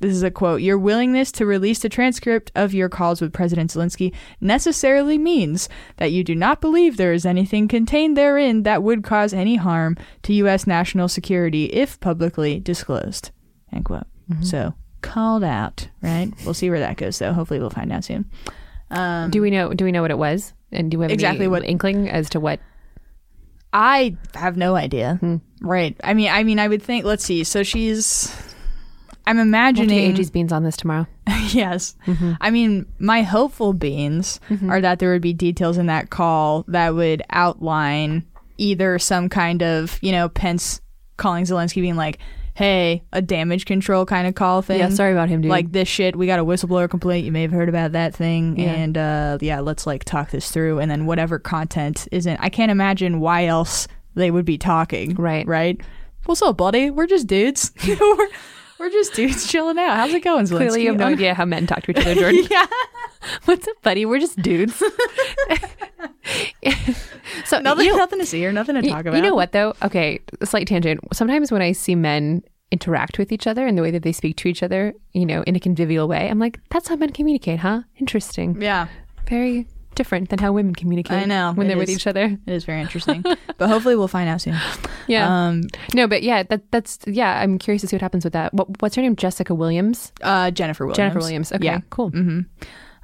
this is a quote Your willingness to release the transcript of your calls with President Zelensky necessarily means that you do not believe there is anything contained therein that would cause any harm to U.S. national security if publicly disclosed. End quote. So, called out, right? We'll see where that goes, though. Hopefully, we'll find out soon. Um, do we know? Do we know what it was? And do we have Exactly any what- inkling as to what? I have no idea. Right. I mean, I mean, I would think. Let's see. So she's. I'm We'll imagining. get AG's beans on this tomorrow. yes. I mean, my hopeful beans are that there would be details in that call that would outline either some kind of, you know, Pence calling Zelensky being like, hey, a damage control kind of call thing. Yeah, sorry about him, dude. Like this shit, we got a whistleblower complaint. You may have heard about that thing. Yeah. And uh, yeah, let's like talk this through. And then whatever content isn't, I can't imagine why else they would be talking. Right. Right. What's up, buddy? We're just dudes. we're, we're just dudes chilling out. How's it going, Zelensky? Clearly, you have no idea how men talk to each other, Jordan. yeah. What's up, buddy? We're just dudes. so Nothing, you nothing to see or nothing to talk about. You know what though? Okay, a slight tangent. Sometimes when I see men interact with each other and the way that they speak to each other, you know, in a convivial way, I'm like, that's how men communicate, huh? Interesting. Yeah. Very different than how women communicate. I know. when they're with each other. It is very interesting. but hopefully we'll find out soon. Yeah. Um, no, but yeah, that that's yeah. I'm curious to see what happens with that. What, what's her name? Jessica Williams. uh, Jennifer Williams. Jennifer Williams. Okay, Yeah. cool. hmm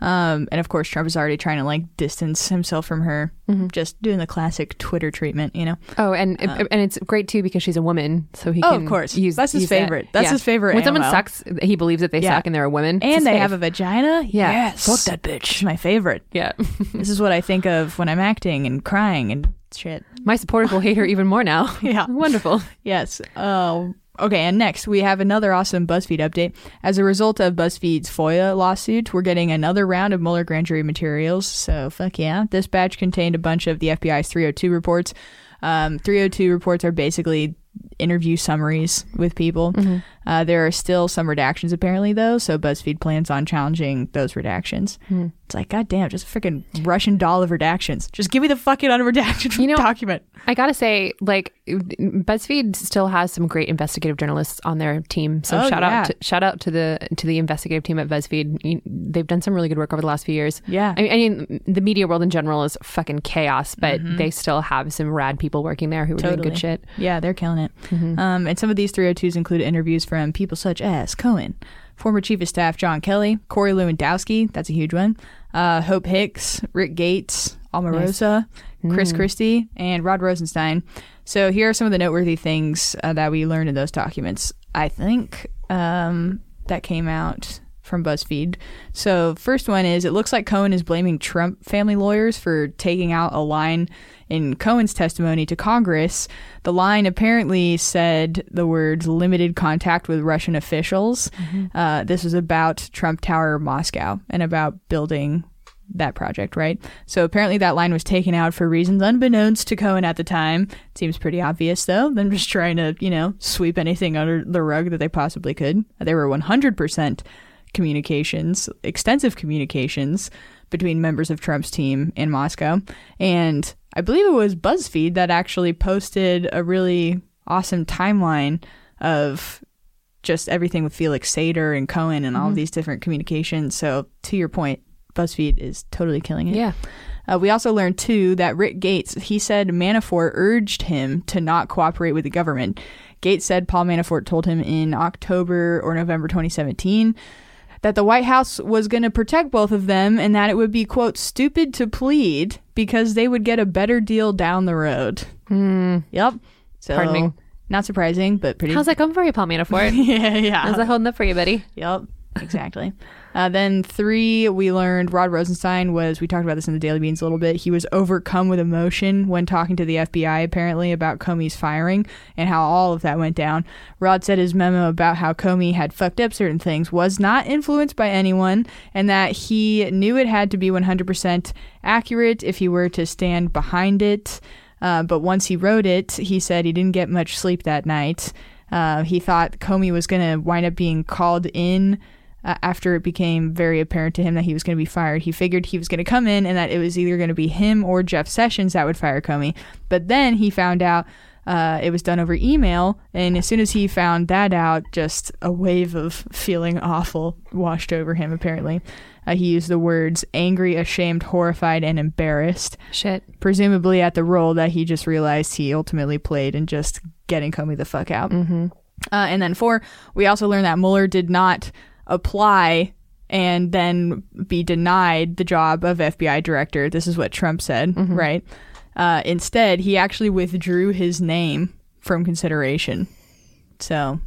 Um, and of course, Trump is already trying to like distance himself from her, Mm-hmm. just doing the classic Twitter treatment, you know. Oh, and and it's great too because she's a woman, so he Oh, of course. use That's his use that. favorite. That's his favorite When someone sucks, he believes that they Yeah. suck and they're a woman, And they fave. have a vagina. Yeah. Yes. Fuck that bitch. My favorite. Yeah. this is what I think of when I'm acting and crying and shit. My supporters will hate her even more now. Yeah. Wonderful. Yes. Oh, okay. And next, we have another awesome BuzzFeed update. As a result of BuzzFeed's FOIA lawsuit, we're getting another round of Mueller grand jury materials. So, fuck yeah. This batch contained a bunch of the FBI's 302 reports. Um, 302 reports are basically interview summaries with people. Mm-hmm. Uh, there are still some redactions, apparently, though. So, BuzzFeed plans on challenging those redactions. Hmm. It's like, God damn, just a freaking Russian doll of redactions. Just give me the fucking unredacted You know- document. I gotta say, like BuzzFeed still has some great investigative journalists on their team. So Oh, shout yeah. out to, shout out to the to the investigative team at BuzzFeed. They've done some really good work over the last few years. Yeah. I mean, I mean the media world in general is fucking chaos, but Mhm. they still have some rad people working there who are doing good shit. Yeah, they're killing it. Mm-hmm. Um, and some of these 302s include interviews from people such as Cohen, former Chief of Staff John Kelly, Corey Lewandowski, that's a huge one, uh, Hope Hicks, Rick Gates, Omarosa, Chris Mm. Christie, and Rod Rosenstein. So here are some of the noteworthy things uh, that we learned in those documents. I think um, that came out from BuzzFeed. So first one is it looks like Cohen is blaming Trump family lawyers for taking out a line in Cohen's testimony to Congress. The line apparently said the words limited contact with Russian officials. Uh, this was about Trump Tower Moscow and about building that project, right? So apparently that line was taken out for reasons unbeknownst to Cohen at the time. Seems pretty obvious though. Them just trying to, you know, sweep anything under the rug that they possibly could. They were 100% communications, extensive communications between members of Trump's team in Moscow. And I believe it was BuzzFeed that actually posted a really awesome timeline of just everything with Felix Sater and Cohen and all Mhm. these different communications. So to your point, BuzzFeed is totally killing it. Yeah. Uh, we also learned too that Rick Gates, he said Manafort urged him to not cooperate with the government. Gates said Paul Manafort told him in October or November 2017 that the White House was going to protect both of them and that it would be, quote, stupid to plead because they would get a better deal down the road. Hmm. Yep. So, Heartening. Not surprising, but pretty. How's that going for you, Paul Manafort? yeah, yeah. How's that holding up for you, buddy? Yep. Exactly. Uh, then three, we learned Rod Rosenstein was. We talked about this in the Daily Beans a little bit. He was overcome with emotion when talking to the FBI apparently about Comey's firing and how all of that went down. Rod said his memo about how Comey had fucked up certain things was not influenced by anyone, and that he knew it had to be 100% accurate if he were to stand behind it. Uh, but once he wrote it, he said he didn't get much sleep that night. Uh, he thought Comey was going to wind up being called in uh, after it became very apparent to him that he was going to be fired. He figured he was going to come in and that it was either going to be him or Jeff Sessions that would fire Comey. But then he found out uh, it was done over email. And as soon as he found that out, just a wave of feeling awful washed over him, apparently. Uh, he used the words angry, ashamed, horrified, and embarrassed. Shit. Presumably at the role that he just realized he ultimately played in just getting Comey the fuck out. Mm-hmm. Uh, and then four, we also learned that Mueller did not apply and then be denied the job of FBI director. This is what Trump said, Mhm. right? Uh, instead, he actually withdrew his name from consideration. So,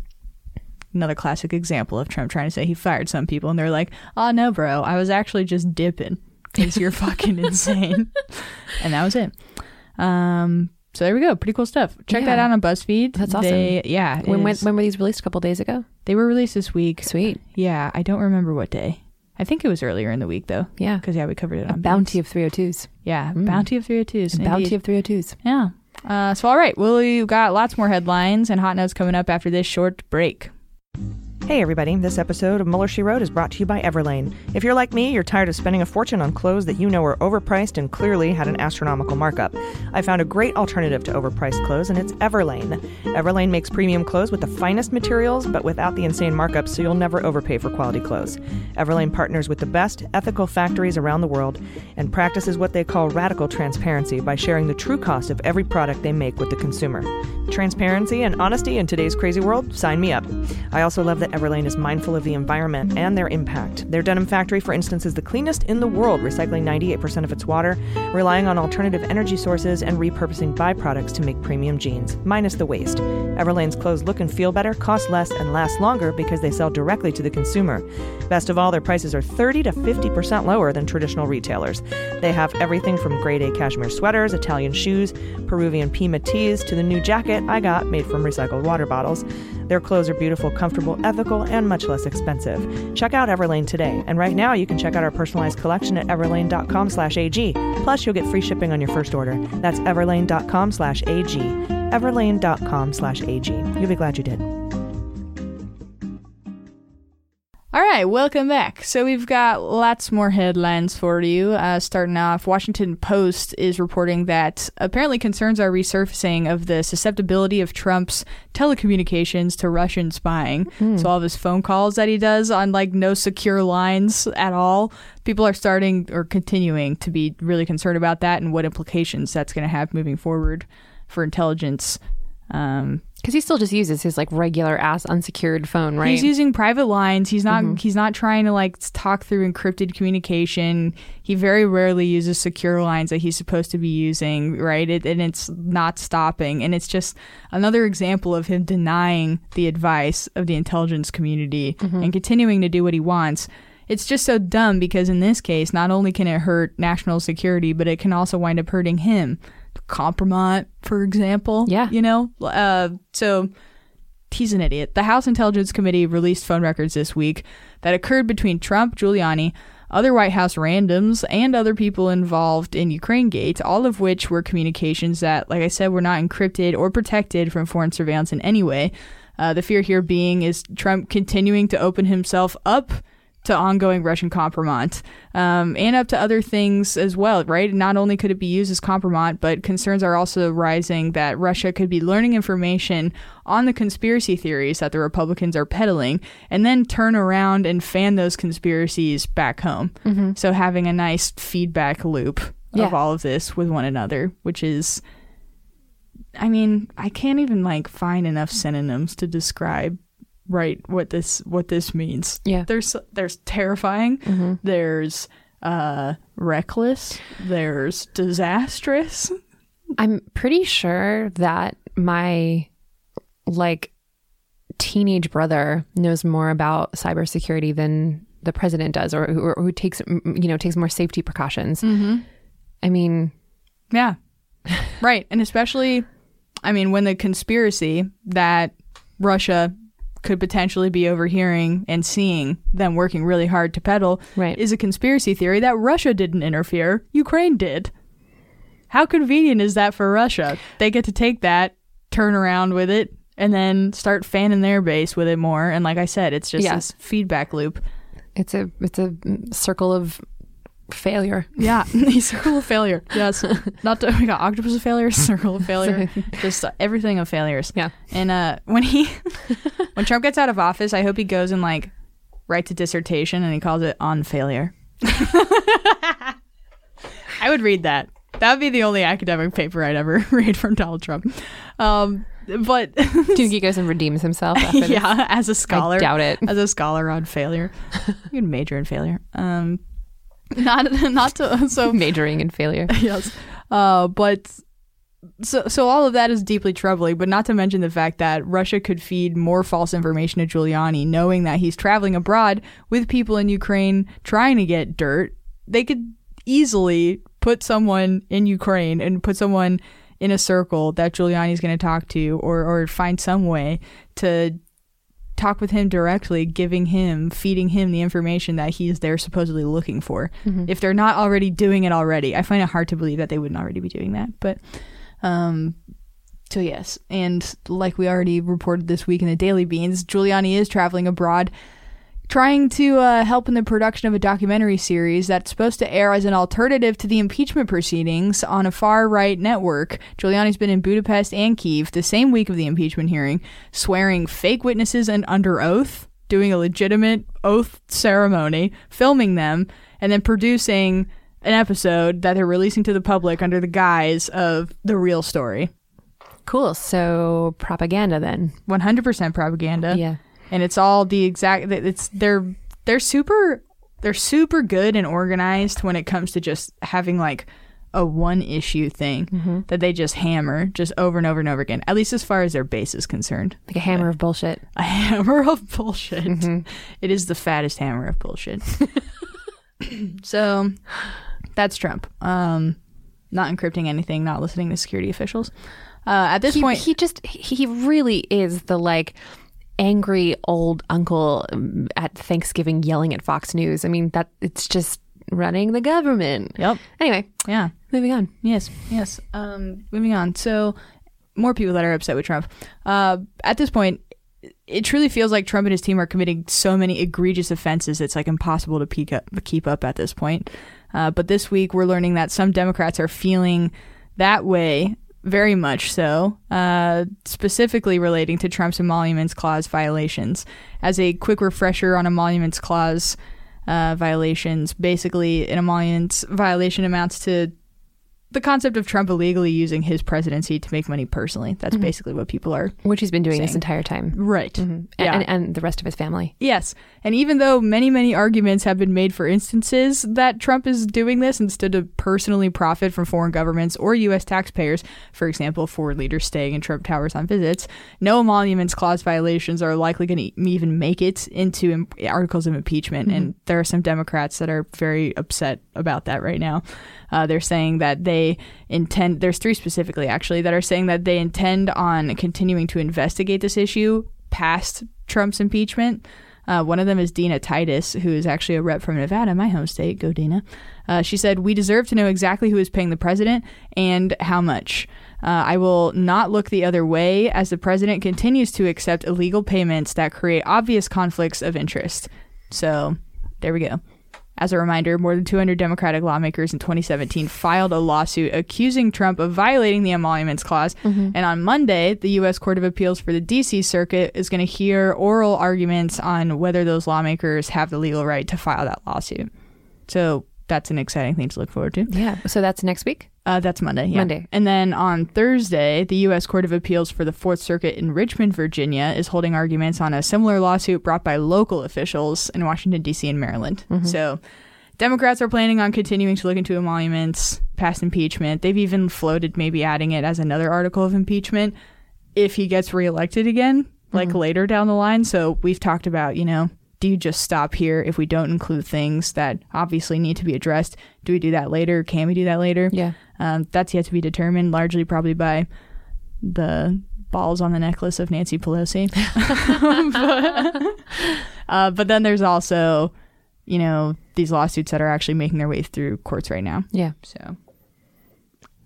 another classic example of Trump trying to say he fired some people, and they're like, "Oh no, bro, I was actually just dipping because you're fucking insane," and that was it. Um, so there we go. Pretty cool stuff. Check that out on BuzzFeed. That's awesome. They, yeah. When, when, were these released? A couple days ago? they were released this week. Sweet. Yeah, I don't remember what day. I think it was earlier in the week though. Yeah. Because yeah, we covered it on bounty of 302s. Yeah, Mm. bounty of 302s. A bounty of 302s. Yeah. Uh, so all right, well, we've got lots more headlines and hot notes coming up after this short break. Hey everybody, this episode of Mueller She Wrote is brought to you by Everlane. If you're like me, you're tired of spending a fortune on clothes that you know are overpriced and clearly had an astronomical markup. I found a great alternative to overpriced clothes, and it's Everlane. Everlane makes premium clothes with the finest materials, but without the insane markups, so you'll never overpay for quality clothes. Everlane partners with the best ethical factories around the world and practices what they call radical transparency by sharing the true cost of every product they make with the consumer. Transparency and honesty in today's crazy world? Sign me up. I also love that Everlane is mindful of the environment and their impact. Their denim factory, for instance, is the cleanest in the world, recycling 98% of its water, relying on alternative energy sources, and repurposing byproducts to make premium jeans, minus the waste. Everlane's clothes look and feel better, cost less, and last longer because they sell directly to the consumer. Best of all, their prices are 30 to 50% lower than traditional retailers. They have everything from grade A cashmere sweaters, Italian shoes, Peruvian Pima tees, to the new jacket I got made from recycled water bottles. Their clothes are beautiful, comfortable, ethical, and much less expensive. Check out Everlane today, and right now you can check out our personalized collection at everlane.com/ag. Plus, you'll get free shipping on your first order. That's everlane.com/ag. Everlane.com/ag. You'll be glad you did. Right, welcome back. So we've got lots more headlines for you. Uh, starting off, Washington Post is reporting that apparently concerns are resurfacing of the susceptibility of Trump's telecommunications to Russian spying. So all of his phone calls that he does on like no secure lines at all, people are starting or continuing to be really concerned about that and what implications that's going to have moving forward for intelligence. Um, Because he still just uses his like regular ass unsecured phone, right? He's using private lines. He's not. Mhm. He's not trying to like talk through encrypted communication. He very rarely uses secure lines that he's supposed to be using, right? It, and it's not stopping. And it's just another example of him denying the advice of the intelligence community Mhm. and continuing to do what he wants. It's just so dumb because in this case, not only can it hurt national security, but it can also wind up hurting him. Compromat, for example. Yeah. You know? Uh, so he's an idiot. The House Intelligence Committee released phone records this week that occurred between Trump, Giuliani, other White House randoms, and other people involved in Ukraine Gate, all of which were communications that, like I said, were not encrypted or protected from foreign surveillance in any way. Uh, the fear here being is Trump continuing to open himself up to ongoing Russian compromat um, and up to other things as well, right? Not only could it be used as compromat, but concerns are also rising that Russia could be learning information on the conspiracy theories that the Republicans are peddling and then turn around and fan those conspiracies back home. Mhm. So having a nice feedback loop Yeah. of all of this with one another, which is. I mean, I can't even like find enough synonyms to describe right what this what this means. Yeah. There's there's terrifying, Mhm. there's uh reckless, there's disastrous. I'm pretty sure that my like teenage brother knows more about cybersecurity than the president does, or, or who takes you know takes more safety precautions. Mhm. I mean, Yeah. right. And especially, I mean, when the conspiracy that Russia could potentially be overhearing and seeing them working really hard to peddle right. is a conspiracy theory that Russia didn't interfere, Ukraine did. How convenient is that for Russia? They get to take that, turn around with it, and then start fanning their base with it more. And like I said, it's just Yeah. this feedback loop. it's a it's a circle of failure. Yeah, a circle of failure. Yes, not to, we got octopus of failure, circle of failure, just uh, everything of failures. Yeah. And uh, when he, when Trump gets out of office, I hope he goes and like writes a dissertation and he calls it on failure. I would read that. That would be the only academic paper I'd ever read from Donald Trump. Um, but Do you goes and redeems himself? After this? yeah, as a scholar, I doubt it. As a scholar on failure, you can major in failure. Um, not not to so majoring in failure. yes. Uh, but so so all of that is deeply troubling, but not to mention the fact that Russia could feed more false information to Giuliani, knowing that he's traveling abroad with people in Ukraine trying to get dirt. They could easily put someone in Ukraine and put someone in a circle that Giuliani's going to talk to, or or find some way to talk with him directly, giving him, feeding him the information that he's there supposedly looking for. Mhm. If they're not already doing it already, I find it hard to believe that they wouldn't already be doing that. But, um, so yes, and like we already reported this week in the Daily Beans, Giuliani is traveling abroad, trying to uh, help in the production of a documentary series that's supposed to air as an alternative to the impeachment proceedings on a far right network. Giuliani's been in Budapest and Kiev the same week of the impeachment hearing, swearing fake witnesses and under oath, doing a legitimate oath ceremony, filming them, and then producing an episode that they're releasing to the public under the guise of the real story. Cool. So propaganda then. 100% propaganda. Yeah. And it's all the exact it's they're they're super they're super good and organized when it comes to just having like a one issue thing Mm-hmm. that they just hammer just over and over and over again. At least as far as their base is concerned. Like a hammer of bullshit. A hammer of bullshit. Mm-hmm. It is the fattest hammer of bullshit. so that's Trump. Um not encrypting anything, not listening to security officials. Uh, at this he, point, he just he really is the like angry old uncle at Thanksgiving yelling at Fox News. I mean that it's just running the government. Yep. Anyway, yeah. moving on. Yes, yes. Um, moving on. So, more people that are upset with Trump. Uh, at this point, it truly feels like Trump and his team are committing so many egregious offenses. It's like impossible to up, keep up at this point. Uh, but this week, we're learning that some Democrats are feeling that way. Very much so, uh, specifically relating to Trump's Emoluments Clause violations. As a quick refresher on Emoluments Clause uh, violations, basically, an emoluments violation amounts to the concept of Trump illegally using his presidency to make money personally. That's Mhm. basically what people are. Which he's been doing this entire time. Right. Mhm. And, Yeah. and, and the rest of his family. Yes. And even though many, many arguments have been made for instances that Trump is doing this instead of personally profit from foreign governments or U.S. taxpayers, for example, foreign leaders staying in Trump Towers on visits, no emoluments clause violations are likely going to even make it into im- articles of impeachment. And there are some Democrats that are very upset about that right now. Uh, they're saying that they intend, there's three specifically actually, that are saying that they intend on continuing to investigate this issue past Trump's impeachment. Uh, one of them is Dina Titus, who is actually a rep from Nevada, my home state. Go Dina. Uh, she said, We deserve to know exactly who is paying the president and how much. Uh, I will not look the other way as the president continues to accept illegal payments that create obvious conflicts of interest. So there we go. As a reminder, more than 200 Democratic lawmakers in 2017 filed a lawsuit accusing Trump of violating the emoluments clause. Mm-hmm. And on Monday, the U.S. Court of Appeals for the D.C. Circuit is going to hear oral arguments on whether those lawmakers have the legal right to file that lawsuit. So that's an exciting thing to look forward to. Yeah. So that's next week? Uh, that's Monday. Yeah. Monday. And then on Thursday, the U.S. Court of Appeals for the Fourth Circuit in Richmond, Virginia, is holding arguments on a similar lawsuit brought by local officials in Washington, D.C. and Maryland. So Democrats are planning on continuing to look into emoluments past impeachment. They've even floated maybe adding it as another article of impeachment if he gets reelected again. like later down the line. So we've talked about, you know, do you just stop here if we don't include things that obviously need to be addressed? Do we do that later? Can we do that later? Yeah. Um, that's yet to be determined, largely probably by the balls on the necklace of Nancy Pelosi. but, uh, but then there's also, you know, these lawsuits that are actually making their way through courts right now. Yeah. So,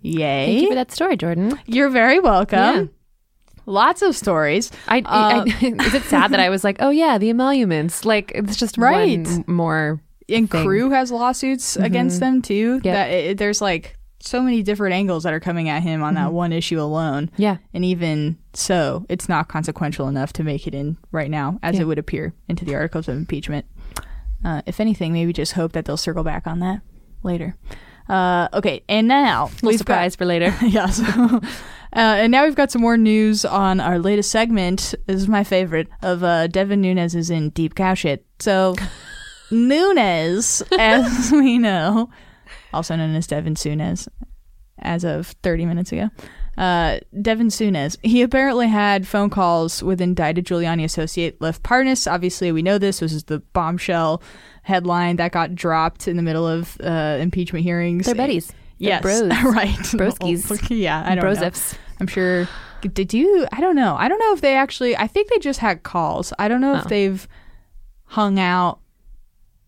yay. Thank you for that story, Jordan. You're very welcome. Yeah. Lots of stories. I, Uh, I is it sad that I was like, oh yeah, the emoluments? Like it's just Right. one more. and thing. crew has lawsuits against them too. Yep. That it, there's like so many different angles that are coming at him on that one issue alone. Yeah. And even so, it's not consequential enough to make it in right now, as Yeah. it would appear into the articles of impeachment. Uh, if anything, maybe just hope that they'll circle back on that later. Uh, okay, and now Little we've surprise for later. Got, yes. Uh, and now we've got some more news on our latest segment. This is my favorite of uh, Devin Nunes is in deep cow shit. So Nunes, as we know, also known as Devin Sunes, as of 30 minutes ago. Uh, Devin Sunes, he apparently had phone calls with indicted Giuliani associate Lev Parnas. Obviously, we know this. This is the bombshell headline that got dropped in the middle of uh, impeachment hearings. They're buddies. Yes, bros. right. Broskies. yeah, I don't know. I'm sure. Did you? I don't know. I don't know if they actually. I think they just had calls. I don't know if Oh. they've hung out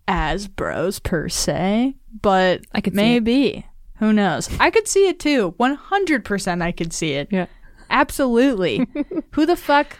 as bros per se, but I could maybe. Who knows? I could see it too. 100% I could see it. Yeah. Absolutely. Who the fuck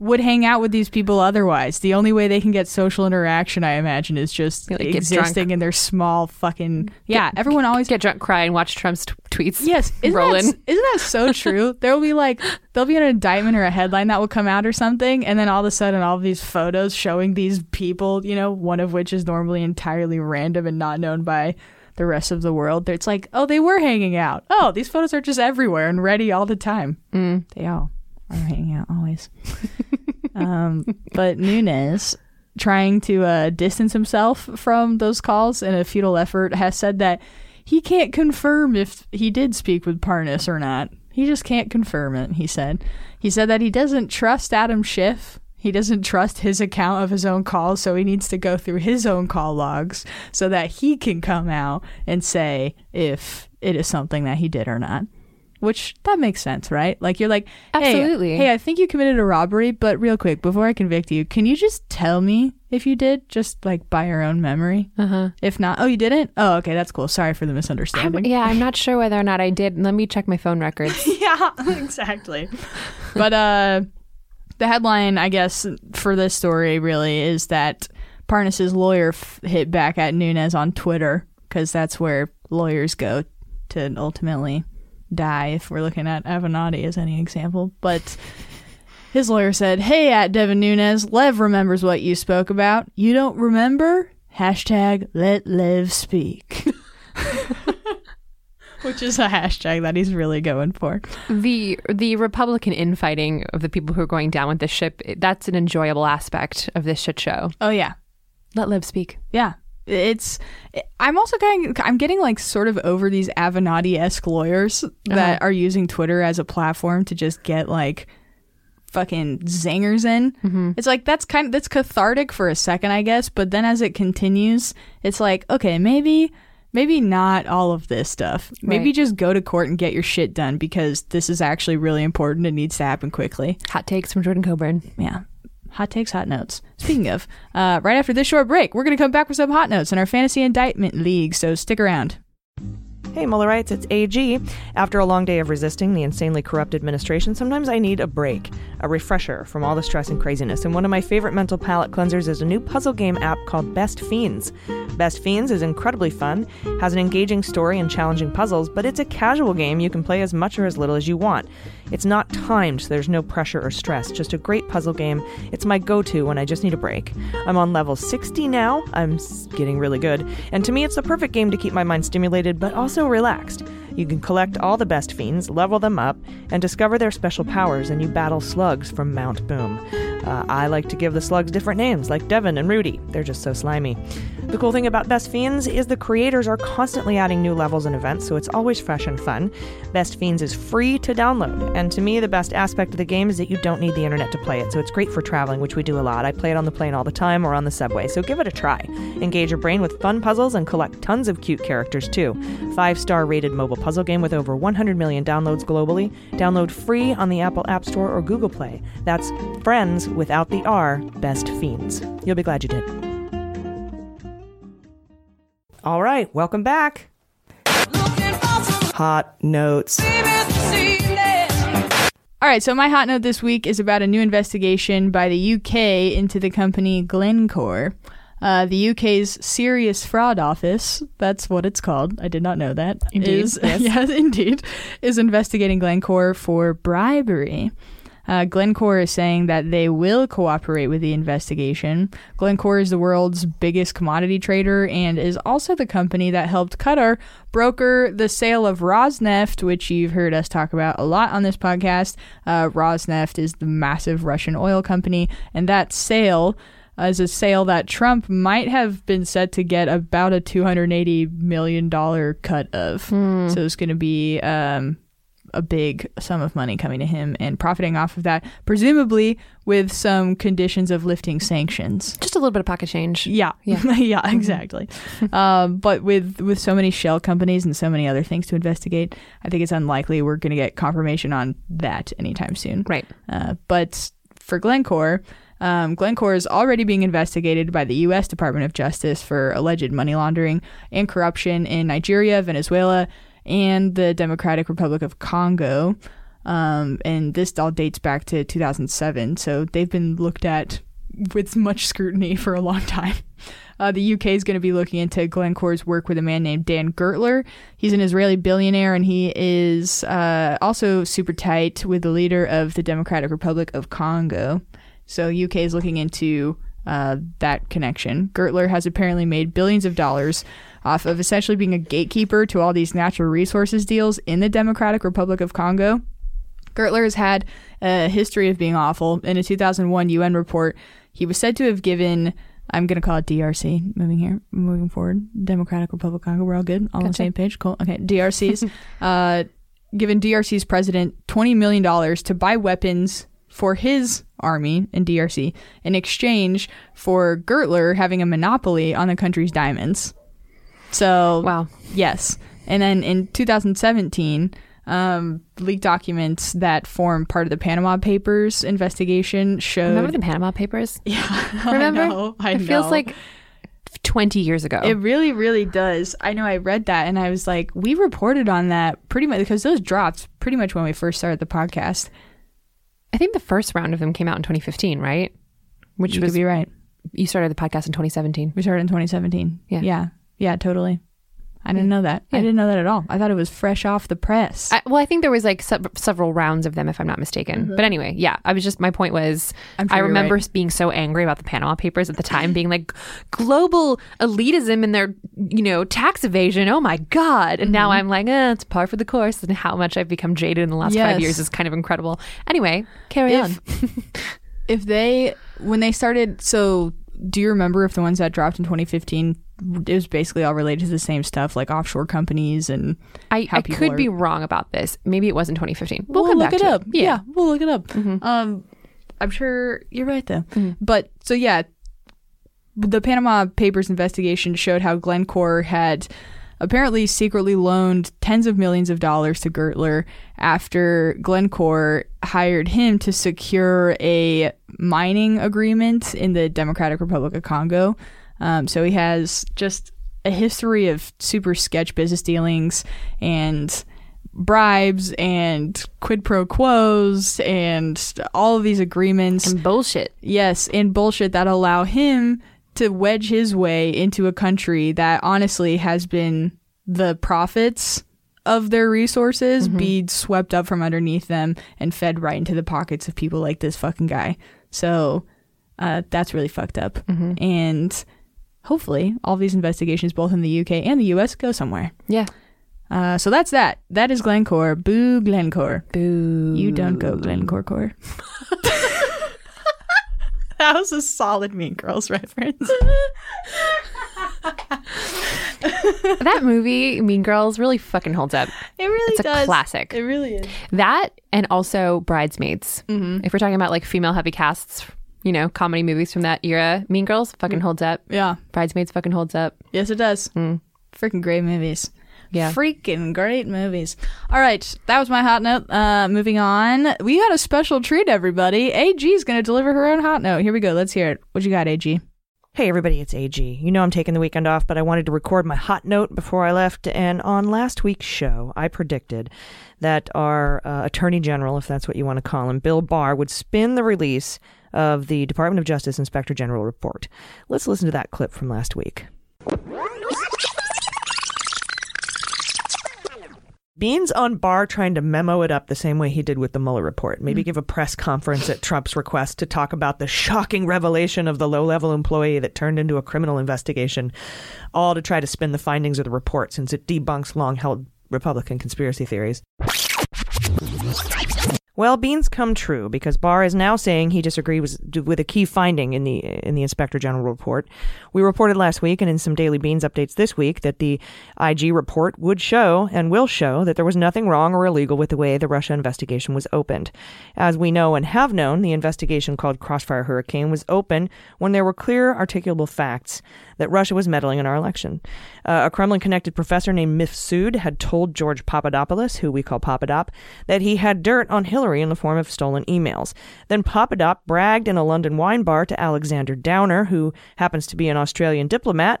would hang out with these people otherwise? The only way they can get social interaction, I imagine, is just Like, existing in their small fucking. Yeah, everyone always Get drunk, cry, and watch Trump's t- tweets. Yes, isn't rolling. that, isn't that so true? there will be like there'll be an indictment or a headline that will come out or something, and then all of a sudden, all of these photos showing these people, you know, one of which is normally entirely random and not known by the rest of the world. It's like, oh, they were hanging out. Oh, these photos are just everywhere and ready all the time. Mm. They all are hanging out always. um, but Nunes, trying to uh, distance himself from those calls in a futile effort, has said that he can't confirm if he did speak with Parnas or not. He just can't confirm it, he said. He said that he doesn't trust Adam Schiff. He doesn't trust his account of his own calls, so he needs to go through his own call logs so that he can come out and say if it is something that he did or not. Which that makes sense, right? Like you're like, hey, Absolutely. Hey, I think you committed a robbery, but real quick, before I convict you, can you just tell me if you did, just like by your own memory? Uh huh. If not, oh, you didn't. Oh, okay, that's cool. Sorry for the I'm, misunderstanding. yeah, I'm not sure whether or not I did. Let me check my phone records. yeah, exactly. but uh, the headline, I guess, for this story really is that Parnas's lawyer f- hit back at Nunes on Twitter because that's where lawyers go to ultimately die. If we're looking at Avenatti as any example, but. His lawyer said, Hey, at Devin Nunes, Lev remembers what you spoke about. You don't remember? Hashtag let Lev speak. Which is a hashtag that he's really going for. the the Republican infighting of the people who are going down with this ship. That's an enjoyable aspect of this shit show. Oh, yeah. Let Lev speak. Yeah. It's. I'm also getting. I'm getting like sort of over these Avenatti esque lawyers that Uh-huh. are using Twitter as a platform to just get like fucking zingers in. Mm-hmm. It's like that's kind of that's cathartic for a second, I guess. But then as it continues, it's like okay, maybe maybe not all of this stuff. Maybe Right. just go to court and get your shit done because this is actually really important. It needs to happen quickly. Hot takes from Jordan Coburn. Yeah. Hot takes, hot notes. Speaking of, uh, right after this short break, we're going to come back with some hot notes in our fantasy indictment league, so stick around. Hey, Muellerites, it's AG. After a long day of resisting the insanely corrupt administration, sometimes I need a break, a refresher from all the stress and craziness. And one of my favorite mental palate cleansers is a new puzzle game app called Best Fiends. Best Fiends is incredibly fun, has an engaging story and challenging puzzles, but it's a casual game you can play as much or as little as you want. It's not timed, so there's no pressure or stress, just a great puzzle game. It's my go to when I just need a break. I'm on level 60 now, I'm getting really good, and to me, it's the perfect game to keep my mind stimulated but also relaxed. You can collect all the best fiends, level them up, and discover their special powers, and you battle slugs from Mount Boom. Uh, I like to give the slugs different names, like Devin and Rudy. They're just so slimy. The cool thing about Best Fiends is the creators are constantly adding new levels and events, so it's always fresh and fun. Best Fiends is free to download, and to me, the best aspect of the game is that you don't need the internet to play it, so it's great for traveling, which we do a lot. I play it on the plane all the time or on the subway, so give it a try. Engage your brain with fun puzzles and collect tons of cute characters, too. Five star rated mobile puzzle game with over 100 million downloads globally. Download free on the Apple App Store or Google Play. That's Friends without the R, Best Fiends. You'll be glad you did. All right, welcome back. Hot notes. All right, so my hot note this week is about a new investigation by the UK into the company Glencore. Uh, the UK's Serious Fraud Office, that's what it's called. I did not know that. Indeed, Is, yes. yes, indeed. Is investigating Glencore for bribery. Uh, Glencore is saying that they will cooperate with the investigation. Glencore is the world's biggest commodity trader and is also the company that helped Qatar broker the sale of Rosneft, which you've heard us talk about a lot on this podcast. Uh, Rosneft is the massive Russian oil company, and that sale is a sale that Trump might have been set to get about a $280 million cut of. So it's going to be um, a big sum of money coming to him and profiting off of that, presumably with some conditions of lifting sanctions. Just a little bit of pocket change. Yeah, yeah, yeah, exactly. um, but with with so many shell companies and so many other things to investigate, I think it's unlikely we're going to get confirmation on that anytime soon. Right. Uh, but for Glencore, um, Glencore is already being investigated by the U.S. Department of Justice for alleged money laundering and corruption in Nigeria, Venezuela, and the Democratic Republic of Congo. Um, and this all dates back to 2007, so they've been looked at with much scrutiny for a long time. Uh, the UK is going to be looking into Glencore's work with a man named Dan Gertler. He's an Israeli billionaire, and he is uh, also super tight with the leader of the Democratic Republic of Congo. So UK is looking into uh, that connection. Gertler has apparently made billions of dollars off of essentially being a gatekeeper to all these natural resources deals in the Democratic Republic of Congo. Gertler has had a history of being awful. In a 2001 UN report, he was said to have given, I'm going to call it DRC, moving here, moving forward, Democratic Republic of Congo. We're all good, all on the same page. Cool. Okay. DRC's, uh, given DRC's president $20 million to buy weapons for his army in DRC in exchange for Gertler having a monopoly on the country's diamonds. So, wow. Yes. And then in 2017, um, leaked documents that form part of the Panama Papers investigation showed. Remember the Panama Papers? Yeah. Remember? I know. I it feels like 20 years ago. It really, really does. I know I read that and I was like, we reported on that pretty much because those dropped pretty much when we first started the podcast. I think the first round of them came out in 2015, right? Which You was could be right. You started the podcast in 2017. We started in 2017. Yeah. Yeah. Yeah, totally. I didn't know that. I didn't know that at all. I thought it was fresh off the press. I, well, I think there was like se- several rounds of them, if I'm not mistaken. Mhm. But anyway, yeah, I was just my point was sure I remember right. being so angry about the Panama Papers at the time, being like global elitism and their you know tax evasion. Oh my god! And now Mhm. I'm like, eh, it's par for the course. And how much I've become jaded in the last Yes. five years is kind of incredible. Anyway, carry If- on. if they when they started so do you remember if the ones that dropped in 2015 it was basically all related to the same stuff like offshore companies and I, I could are- be wrong about this. Maybe it was in 2015. We'll, we'll look it up yeah. we'll look it up Mm-hmm. um i'm sure you're right though but so yeah the panama papers investigation showed how glencore had apparently secretly loaned tens of millions of dollars to gertler after glencore hired him to secure a mining agreement in the democratic republic of congo um, so he has just a history of super sketch business dealings and bribes and quid pro quos and all of these agreements and bullshit. Yes, and bullshit that allow him to wedge his way into a country that honestly has been the profits of their resources be swept up from underneath them and fed right into the pockets of people like this fucking guy. So uh, that's really fucked up. And hopefully, all these investigations, both in the UK and the US, go somewhere. Yeah. Uh, so that's that. That is Glencore. Boo, Glencore. Boo. You don't go Glencore core. that was a solid Mean Girls reference. that movie, Mean Girls, really fucking holds up. It really it's does. a classic. It really is. That and also Bridesmaids. Mhm. If we're talking about like female heavy casts, you know, comedy movies from that era, Mean Girls fucking holds up. Yeah. Bridesmaids fucking holds up. Yes, it does. Freaking great movies. Yeah. Freaking great movies. All right, that was my hot note. Uh, moving on, we got a special treat, everybody. AG is going to deliver her own hot note. Here we go. Let's hear it. What you got, AG? Hey everybody, it's AG. You know I'm taking the weekend off, but I wanted to record my hot note before I left. And on last week's show, I predicted that our uh, Attorney General, if that's what you want to call him, Bill Barr, would spin the release of the Department of Justice Inspector General report. Let's listen to that clip from last week. Beans on Barr trying to memo it up the same way he did with the Mueller report. Maybe mm. give a press conference at Trump's request to talk about the shocking revelation of the low level employee that turned into a criminal investigation, all to try to spin the findings of the report since it debunks long held Republican conspiracy theories. Well, beans come true because Barr is now saying he disagrees with, with a key finding in the in the Inspector General report. We reported last week and in some Daily Beans updates this week that the IG report would show and will show that there was nothing wrong or illegal with the way the Russia investigation was opened. As we know and have known, the investigation called Crossfire Hurricane was open when there were clear, articulable facts that Russia was meddling in our election. Uh, a Kremlin connected professor named Mifsud had told George Papadopoulos, who we call Papadop, that he had dirt on Hillary in the form of stolen emails. Then Papadop bragged in a London wine bar to Alexander Downer, who happens to be an Australian diplomat.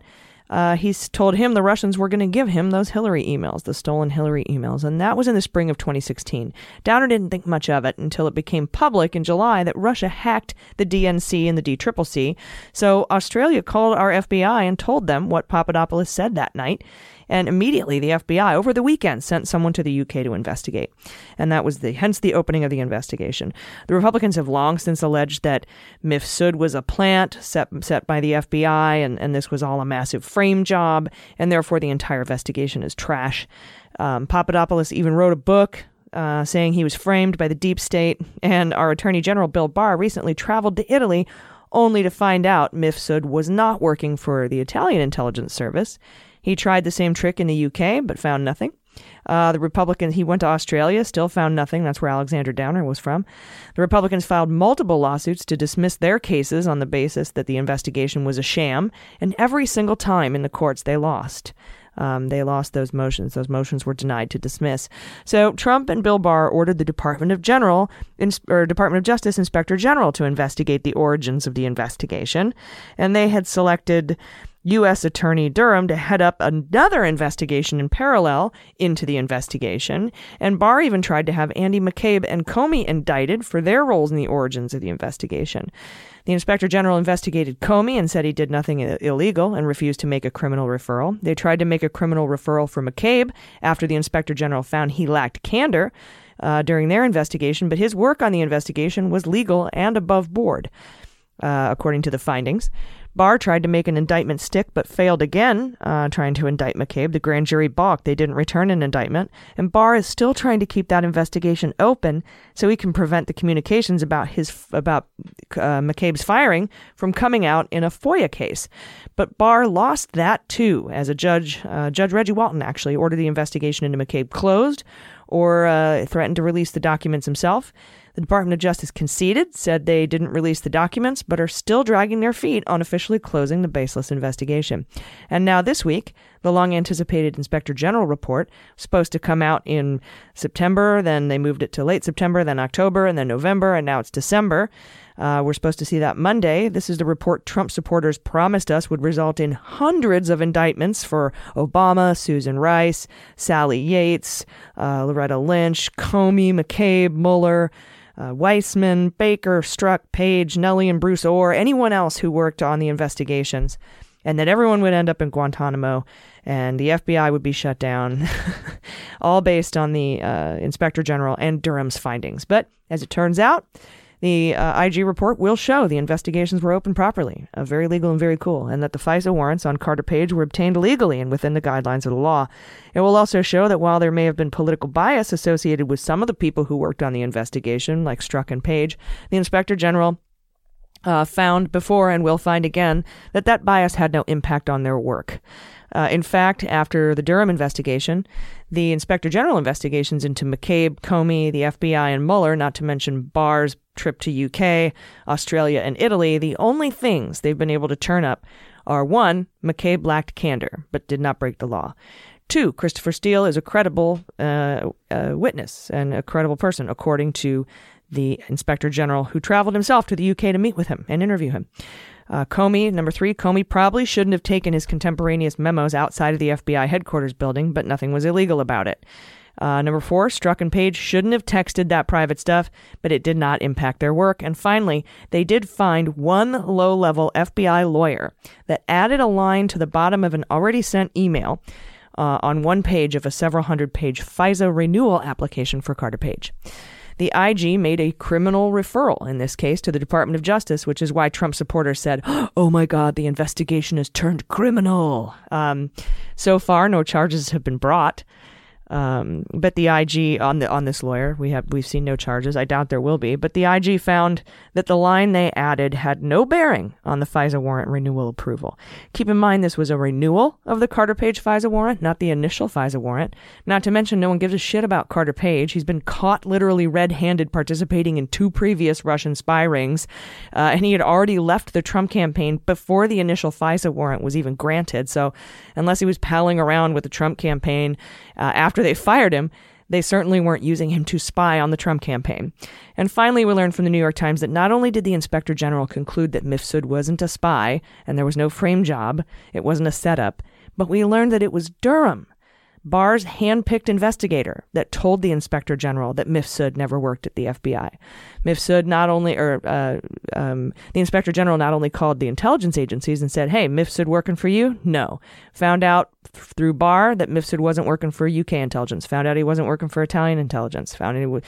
Uh, he's told him the Russians were going to give him those Hillary emails, the stolen Hillary emails, and that was in the spring of 2016. Downer didn't think much of it until it became public in July that Russia hacked the DNC and the DCCC. So Australia called our FBI and told them what Papadopoulos said that night. And immediately the FBI over the weekend sent someone to the UK to investigate. And that was the hence the opening of the investigation. The Republicans have long since alleged that Mifsud was a plant set set by the FBI and, and this was all a massive frame job, and therefore the entire investigation is trash. Um, Papadopoulos even wrote a book uh, saying he was framed by the deep state, and our Attorney General Bill Barr recently traveled to Italy only to find out Mifsud was not working for the Italian intelligence service. He tried the same trick in the UK, but found nothing. Uh, the Republicans, he went to Australia, still found nothing. That's where Alexander Downer was from. The Republicans filed multiple lawsuits to dismiss their cases on the basis that the investigation was a sham, and every single time in the courts they lost. Um, they lost those motions. Those motions were denied to dismiss. So Trump and Bill Barr ordered the Department of General or Department of Justice Inspector General to investigate the origins of the investigation, and they had selected U.S. Attorney Durham to head up another investigation in parallel into the investigation, and Barr even tried to have Andy McCabe and Comey indicted for their roles in the origins of the investigation. The Inspector General investigated Comey and said he did nothing illegal and refused to make a criminal referral. They tried to make a criminal referral for McCabe after the Inspector General found he lacked candor uh, during their investigation, but his work on the investigation was legal and above board, uh, according to the findings. Barr tried to make an indictment stick, but failed again, uh, trying to indict McCabe. The grand jury balked. They didn't return an indictment. And Barr is still trying to keep that investigation open so he can prevent the communications about his about uh, McCabe's firing from coming out in a FOIA case. But Barr lost that too, as a judge, uh, Judge Reggie Walton actually ordered the investigation into McCabe closed or uh, threatened to release the documents himself. The Department of Justice conceded, said they didn't release the documents, but are still dragging their feet on officially closing the baseless investigation. And now this week, the long anticipated Inspector General report supposed to come out in September, then they moved it to late September, then October, and then November, and now it's December. Uh, we're supposed to see that Monday. This is the report Trump supporters promised us would result in hundreds of indictments for Obama, Susan Rice, Sally Yates, uh, Loretta Lynch, Comey, McCabe, Mueller. Uh, Weissmann, Baker, Strzok, Page, Nellie, and Bruce Ohr, anyone else who worked on the investigations, and that everyone would end up in Guantanamo and the FBI would be shut down, all based on the uh, Inspector General and Durham's findings. But as it turns out, the uh, IG report will show the investigations were open properly, uh, very legal and very cool, and that the FISA warrants on Carter Page were obtained legally and within the guidelines of the law. It will also show that while there may have been political bias associated with some of the people who worked on the investigation, like Strzok and Page, the Inspector General uh, found before and will find again that that bias had no impact on their work. Uh, in fact, after the Durham investigation, the Inspector General investigations into McCabe, Comey, the FBI, and Mueller, not to mention Barr's trip to UK, Australia, and Italy, the only things they've been able to turn up are one, McCabe lacked candor but did not break the law. Two, Christopher Steele is a credible uh, uh, witness and a credible person, according to the Inspector General who traveled himself to the UK to meet with him and interview him. Uh, Comey, number three, Comey probably shouldn't have taken his contemporaneous memos outside of the FBI headquarters building, but nothing was illegal about it. Uh, number four, Strzok and Page shouldn't have texted that private stuff, but it did not impact their work. And finally, they did find one low level FBI lawyer that added a line to the bottom of an already sent email uh, on one page of a several hundred page FISA renewal application for Carter Page. The IG made a criminal referral in this case to the Department of Justice, which is why Trump supporters said, Oh my God, the investigation has turned criminal. Um, so far, no charges have been brought. Um, but the IG on the on this lawyer, we have we've seen no charges. I doubt there will be. But the IG found that the line they added had no bearing on the FISA warrant renewal approval. Keep in mind this was a renewal of the Carter Page FISA warrant, not the initial FISA warrant. Not to mention, no one gives a shit about Carter Page. He's been caught literally red-handed participating in two previous Russian spy rings, uh, and he had already left the Trump campaign before the initial FISA warrant was even granted. So, unless he was palling around with the Trump campaign uh, after they fired him, they certainly weren't using him to spy on the Trump campaign. And finally, we learned from the New York Times that not only did the inspector general conclude that Mifsud wasn't a spy and there was no frame job, it wasn't a setup, but we learned that it was Durham, Barr's hand-picked investigator, that told the inspector general that Mifsud never worked at the FBI. Mifsud not only, or uh, um, the inspector general not only called the intelligence agencies and said, "Hey, Mifsud working for you?" No, found out through Barr that Mifsud wasn't working for UK intelligence. Found out he wasn't working for Italian intelligence. Found out w-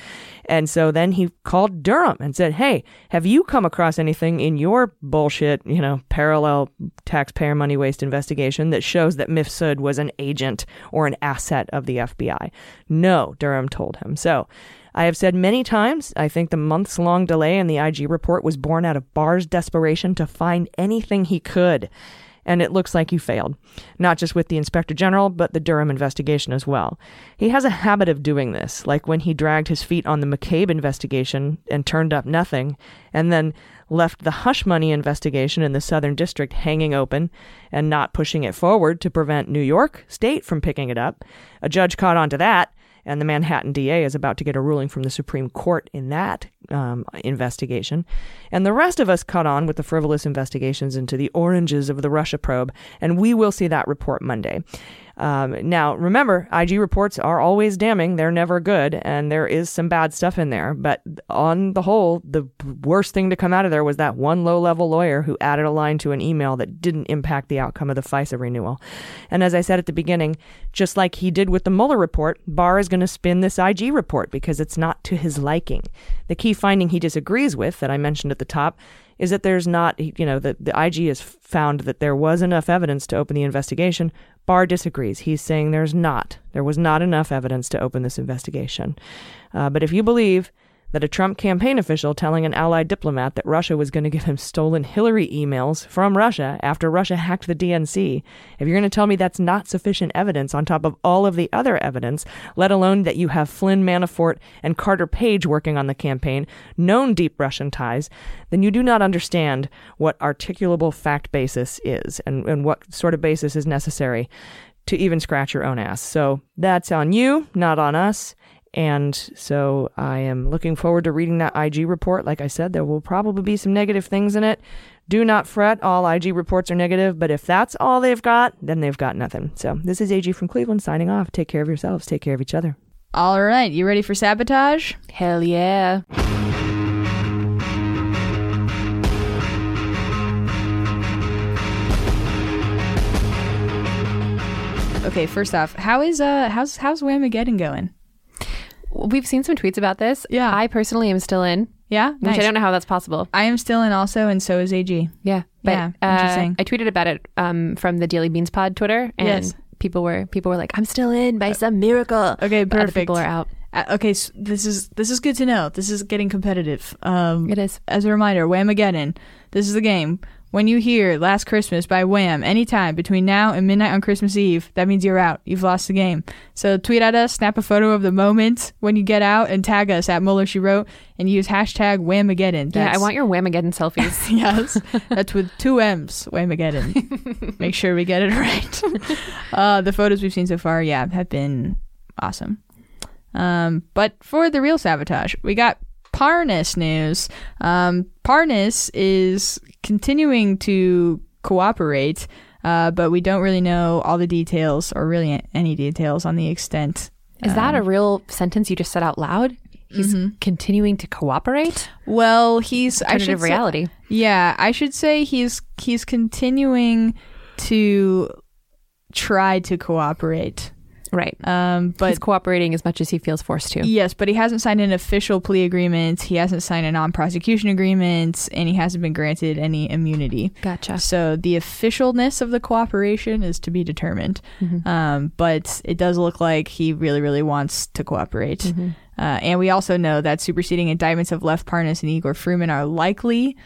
and so then he called Durham and said, "Hey, have you come across anything in your bullshit, you know, parallel taxpayer money waste investigation that shows that Mifsud was an agent or an asset of the FBI?" No, Durham told him. So. I have said many times, I think the months long delay in the IG report was born out of Barr's desperation to find anything he could. And it looks like he failed, not just with the inspector general, but the Durham investigation as well. He has a habit of doing this, like when he dragged his feet on the McCabe investigation and turned up nothing, and then left the hush money investigation in the Southern District hanging open and not pushing it forward to prevent New York State from picking it up. A judge caught on to that and the Manhattan DA is about to get a ruling from the Supreme Court in that um, investigation. And the rest of us caught on with the frivolous investigations into the oranges of the Russia probe, and we will see that report Monday. Um, now, remember, IG reports are always damning. They're never good, and there is some bad stuff in there. But on the whole, the worst thing to come out of there was that one low level lawyer who added a line to an email that didn't impact the outcome of the FISA renewal. And as I said at the beginning, just like he did with the Mueller report, Barr is going to spin this IG report because it's not to his liking. The key finding he disagrees with that I mentioned at the top is that there's not, you know, the, the IG has found that there was enough evidence to open the investigation. Barr disagrees. He's saying there's not. There was not enough evidence to open this investigation. Uh, but if you believe that a Trump campaign official telling an allied diplomat that Russia was going to give him stolen Hillary emails from Russia after Russia hacked the DNC, if you're going to tell me that's not sufficient evidence on top of all of the other evidence, let alone that you have Flynn Manafort and Carter Page working on the campaign, known deep Russian ties, then you do not understand what articulable fact basis is and, and what sort of basis is necessary to even scratch your own ass. So that's on you, not on us. And so I am looking forward to reading that IG report. Like I said, there will probably be some negative things in it. Do not fret, all IG reports are negative, but if that's all they've got, then they've got nothing. So this is AG from Cleveland signing off. Take care of yourselves, take care of each other. All right, you ready for sabotage? Hell yeah. Okay, first off, how is uh how's how's Whamageddon going? We've seen some tweets about this. Yeah. I personally am still in. Yeah, Which I don't know how that's possible. I am still in also, and so is AG. Yeah. But, Yeah, uh, interesting. I tweeted about it um, from the Daily Beans Pod Twitter, and Yes. people were people were like, "I'm still in by some miracle." Okay, But perfect. people are out. Uh, okay, so this is this is good to know. This is getting competitive. Um, It is. As a reminder, Whamageddon. This is the game. When you hear "Last Christmas" by Wham anytime between now and midnight on Christmas Eve, that means you're out. You've lost the game. So tweet at us, snap a photo of the moment when you get out, and tag us at Mueller She Wrote, and use hashtag Whamageddon. Yeah, I want your Whamageddon selfies. yes, that's with two M's. Whamageddon. Make sure we get it right. uh, the photos we've seen so far, yeah, have been awesome. Um, but for the real sabotage, we got Parnas news. Um, Parnas is continuing to cooperate, uh, but we don't really know all the details or really any details on the extent. Is that um, a real sentence you just said out loud? He's continuing to cooperate. Well, he's I should Alternative say- yeah, I should say he's he's continuing to try to cooperate. Right. Um, but He's cooperating as much as he feels forced to. yes, but he hasn't signed an official plea agreement. He hasn't signed a non-prosecution agreement, and he hasn't been granted any immunity. Gotcha. So the officialness of the cooperation is to be determined. Um, but it does look like he really, really wants to cooperate. Uh, and we also know that superseding indictments of Lev Parnas and Igor Fruman are likely,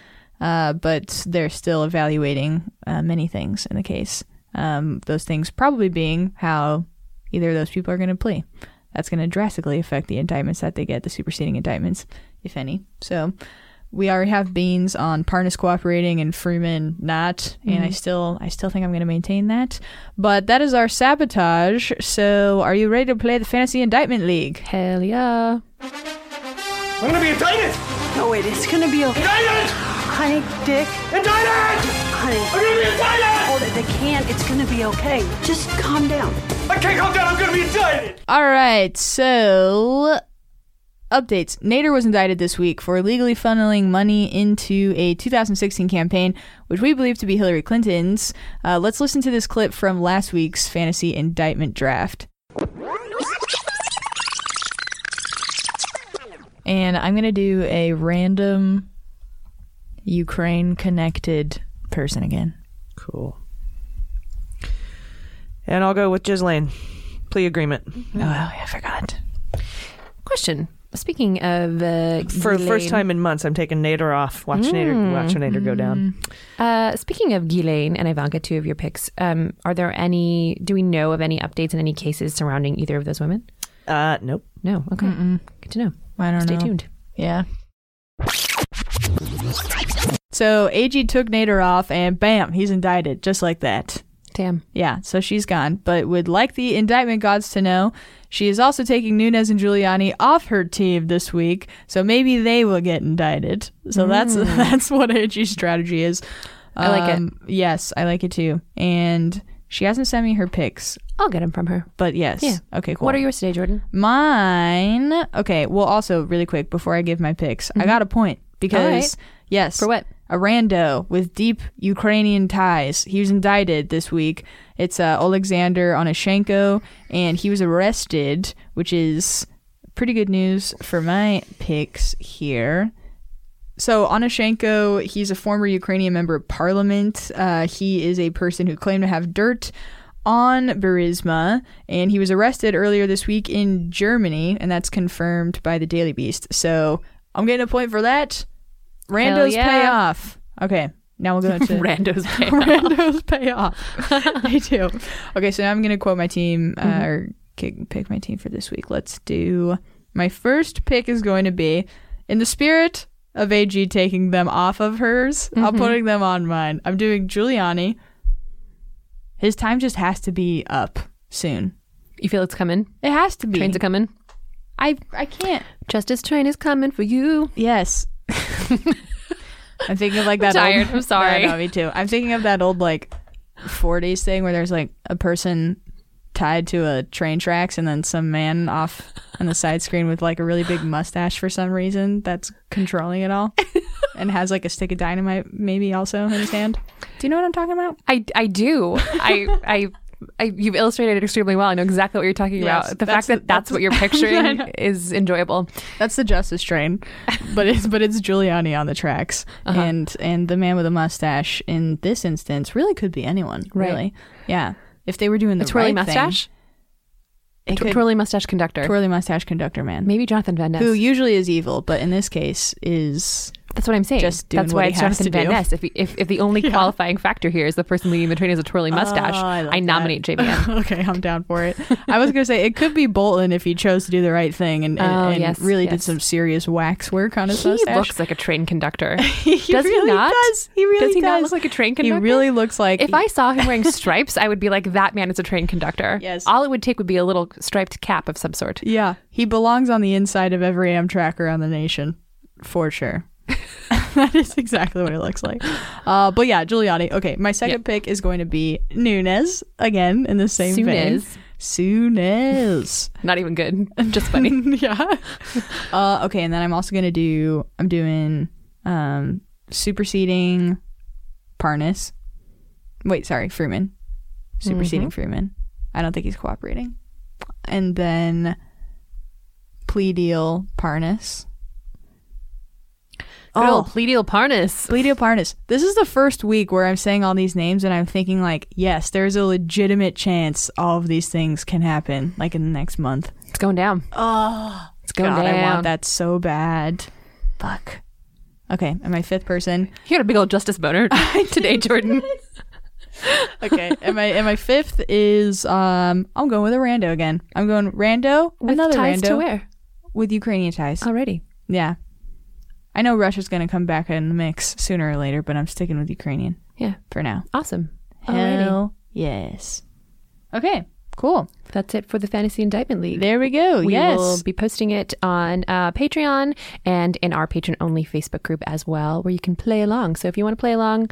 uh, but they're still evaluating uh, many things in the case. Um, those things probably being how either of those people are going to plea. That's going to drastically affect the indictments that they get, the superseding indictments, if any. So we already have beans on Parnas cooperating and Fruman not, and I mm-hmm. still I still think I'm going to maintain that. But that is our sabotage. So are you ready to play the Fantasy Indictment League? Hell yeah. I'm gonna be indicted! No, wait, it's gonna be okay. Indicted! Honey, Dick, Indicted! honey. I'm gonna be indicted! Hold they can't. It's gonna be okay. Just calm down. I can't calm down, I'm gonna be indicted! All right, so updates. Nader was indicted this week for illegally funneling money into a 2016 campaign, which we believe to be Hillary Clinton's. Uh, let's listen to this clip from last week's fantasy indictment draft. And I'm going to do a random Ukraine connected person again. Cool. And I'll go with Ghislaine. Plea agreement. Oh, I forgot. Question. Speaking of uh, For the first Ghislaine- time in months, I'm taking Nader off. Watch Nader, watch Nader go down. Uh, speaking of Ghislaine and Ivanka, two of your picks, um, are there any? Do we know of any updates in any cases surrounding either of those women? Uh, nope. No. Okay. Good to know. I don't know. Stay know. tuned. Yeah. So AG took Nader off, and bam, he's indicted just like that. Damn. Yeah, so she's gone. But would like the indictment gods to know, she is also taking Nunes and Giuliani off her team this week, so maybe they will get indicted. So that's that's what AG's strategy is. Mm. I like it. Um, Yes, I like it too. And she hasn't sent me her picks, I'll get them from her. but yes. Yeah. Okay, cool. What are yours today, Jordan? Mine. Okay. Well, also really quick before I give my picks, I got a point because Mm-hmm. Right. yes, For what? A rando with deep Ukrainian ties. He was indicted this week. It's uh, Alexander Onyshchenko, and he was arrested, which is pretty good news for my picks here. So Onyshchenko, he's a former Ukrainian member of parliament. Uh, he is a person who claimed to have dirt on Burisma, and he was arrested earlier this week in Germany, and that's confirmed by the Daily Beast. So I'm getting a point for that. Randos yeah. pay off. Okay, now we'll go into Randos pay off. Randos pay off. they do. Okay, so now I'm gonna quote my team uh, or kick, pick my team for this week. Let's do my first pick is going to be in the spirit of AG taking them off of hers. I'm putting them on mine. I'm doing Giuliani. His time just has to be up soon. You feel it's coming? It has to be. Trains are coming. I I can't. Justice train is coming for you. Yes. I'm thinking of like that. tired. Old, I'm sorry. Yeah, no, me too. I'm thinking of that old like 40s thing where there's like a person tied to a train tracks and then some man off on the side screen with like a really big mustache for some reason that's controlling it all and has like a stick of dynamite maybe also in his hand. Do you know what I'm talking about? I, I do. I, I, I, you've illustrated it extremely well. I know exactly what you're talking Yes, about. The fact that the- that's, that's- what you're picturing is enjoyable. That's the Justice Train, but it's but it's Giuliani on the tracks, Uh-huh. and and the man with a mustache in this instance really could be anyone, Right. really. Yeah, if they were doing the A twirly right mustache? thing. It could- twirly mustache conductor. Twirly mustache conductor man. Maybe Jonathan Van Ness. Who usually is evil, but in this case is That's what I'm saying. just That's why he it's Jonathan Van. Ness. If, if if the only qualifying factor here is the person leading the train has a twirly oh, mustache, Oh, I, I, nominate JVN. okay, I'm down for it. I was gonna say it could be Bolton if he chose to do the right thing and, and, Oh, and yes, really did some serious wax work on his he mustache. looks like a train conductor. he does really he not? Does. He really does he not look like a train conductor? He really looks like If I saw him wearing stripes, I would be like, that man is a train conductor. Yes. All it would take would be a little striped cap of some sort. Yeah, he belongs on the inside of every Amtrak around the nation, for sure. that is exactly what it looks like. Uh, but yeah, Giuliani. Okay, my second pick is going to be Nunes again in the same vein. Soonez. Soonez. Not even good. Just funny. yeah. Uh, okay, and then I'm also gonna do. I'm doing um, superseding Parnas. Wait, sorry, Fruman. Superseding Mhm. Fruman. I don't think he's cooperating. And then plea deal Parnas. Plea deal Parnas. Plea Parnas. This is the first week where I'm saying all these names and I'm thinking like, yes, there's a legitimate chance all of these things can happen like in the next month. It's going down. Oh, It's going God, I want that so bad. Fuck. Okay, and my fifth person. You got a big old justice boner today, Jordan. okay, and my and my fifth is um I'm going with a rando again. I'm going rando, With another ties rando to where? with Ukrainian ties. Already. Yeah, I know Russia's going to come back in the mix sooner or later, but I'm sticking with Ukrainian. Yeah. for now. Awesome. Hell yes. Okay, cool. That's it for the Fantasy Indictment League. There we go. Yes. We yes. will be posting it on uh, Patreon and in our patron only Facebook group as well, where you can play along. So if you want to play along,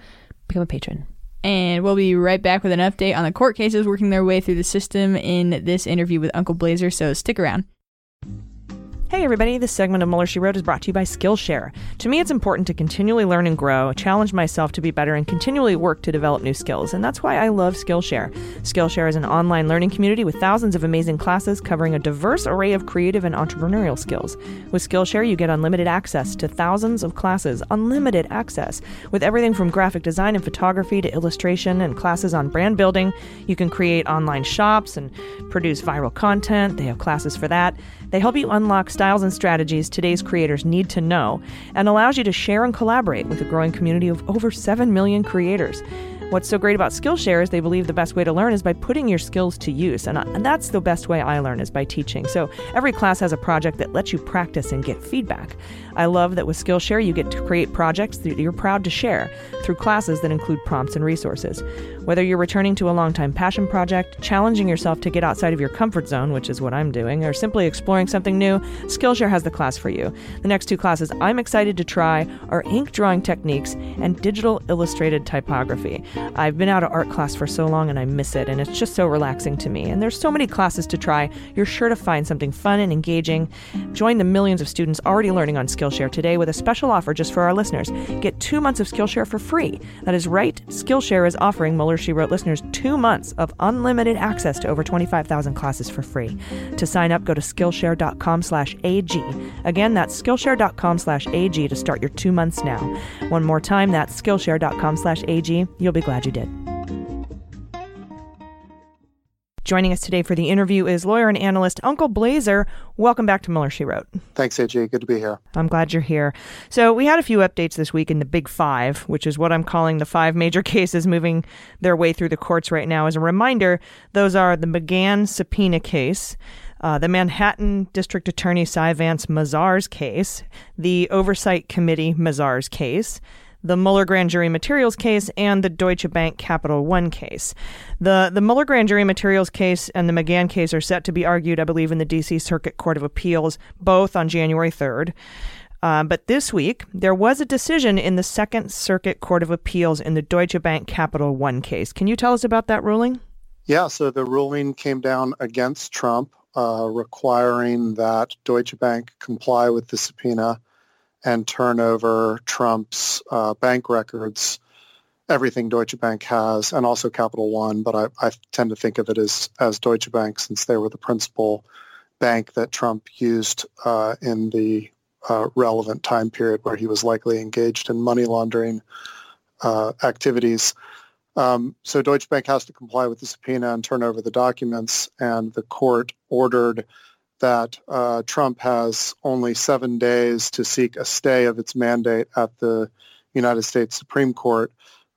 become a patron. And we'll be right back with an update on the court cases working their way through the system in this interview with Uncle Blazer. So stick around. Hey everybody, this segment of Mueller She Wrote is brought to you by Skillshare. To me, it's important to continually learn and grow, challenge myself to be better, and continually work to develop new skills. And that's why I love Skillshare. Skillshare is an online learning community with thousands of amazing classes covering a diverse array of creative and entrepreneurial skills. With Skillshare, you get unlimited access to thousands of classes, unlimited access with everything from graphic design and photography to illustration and classes on brand building. You can create online shops and produce viral content. They have classes for that. They help you unlock styles and strategies today's creators need to know and allows you to share and collaborate with a growing community of over 7 million creators. What's so great about Skillshare is they believe the best way to learn is by putting your skills to use, and, I- and that's the best way I learn is by teaching. So every class has a project that lets you practice and get feedback. I love that with Skillshare you get to create projects that you're proud to share through classes that include prompts and resources. Whether you're returning to a longtime passion project, challenging yourself to get outside of your comfort zone, which is what I'm doing, or simply exploring something new, Skillshare has the class for you. The next two classes I'm excited to try are ink drawing techniques and digital illustrated typography. I've been out of art class for so long and I miss it, and it's just so relaxing to me. And there's so many classes to try, you're sure to find something fun and engaging. Join the millions of students already learning on Skillshare today with a special offer just for our listeners. Get two months of Skillshare for free. That is right, Skillshare is offering Mueller She Wrote listeners two months of unlimited access to over 25,000 classes for free. To sign up, go to Skillshare.com slash AG. Again, that's Skillshare.com slash AG to start your two months now. One more time, that's Skillshare.com slash AG. You'll be glad you did. Joining us today for the interview is lawyer and analyst Uncle Blazer. Welcome back to Mueller, She Wrote. Thanks, AJ. Good to be here. I'm glad you're here. So, we had a few updates this week in the Big Five, which is what I'm calling the five major cases moving their way through the courts right now. As a reminder, those are the McGahn subpoena case, uh, the Manhattan District Attorney Cy Vance Mazars case, the Oversight Committee Mazars case, the Mueller grand jury materials case and the Deutsche Bank Capital One case. The the Mueller grand jury materials case and the McGahn case are set to be argued, I believe, in the D.C. Circuit Court of Appeals, both on January 3rd. Uh, but this week, there was a decision in the Second Circuit Court of Appeals in the Deutsche Bank Capital One case. Can you tell us about that ruling? Yeah, so the ruling came down against Trump, uh, requiring that Deutsche Bank comply with the subpoena and turn over Trump's uh, bank records, everything Deutsche Bank has, and also Capital One. But I, I tend to think of it as, as Deutsche Bank since they were the principal bank that Trump used uh, in the uh, relevant time period where he was likely engaged in money laundering uh, activities. Um, so Deutsche Bank has to comply with the subpoena and turn over the documents, and the court ordered that uh, Trump has only seven days to seek a stay of its mandate at the United States Supreme Court,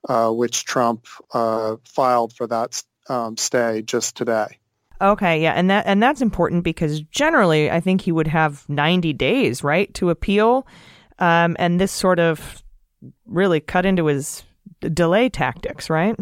uh, which Trump uh, filed for that um, stay just today. Okay, yeah, and that and that's important because generally, I think he would have ninety days, right, to appeal, um, and this sort of really cut into his delay tactics, right?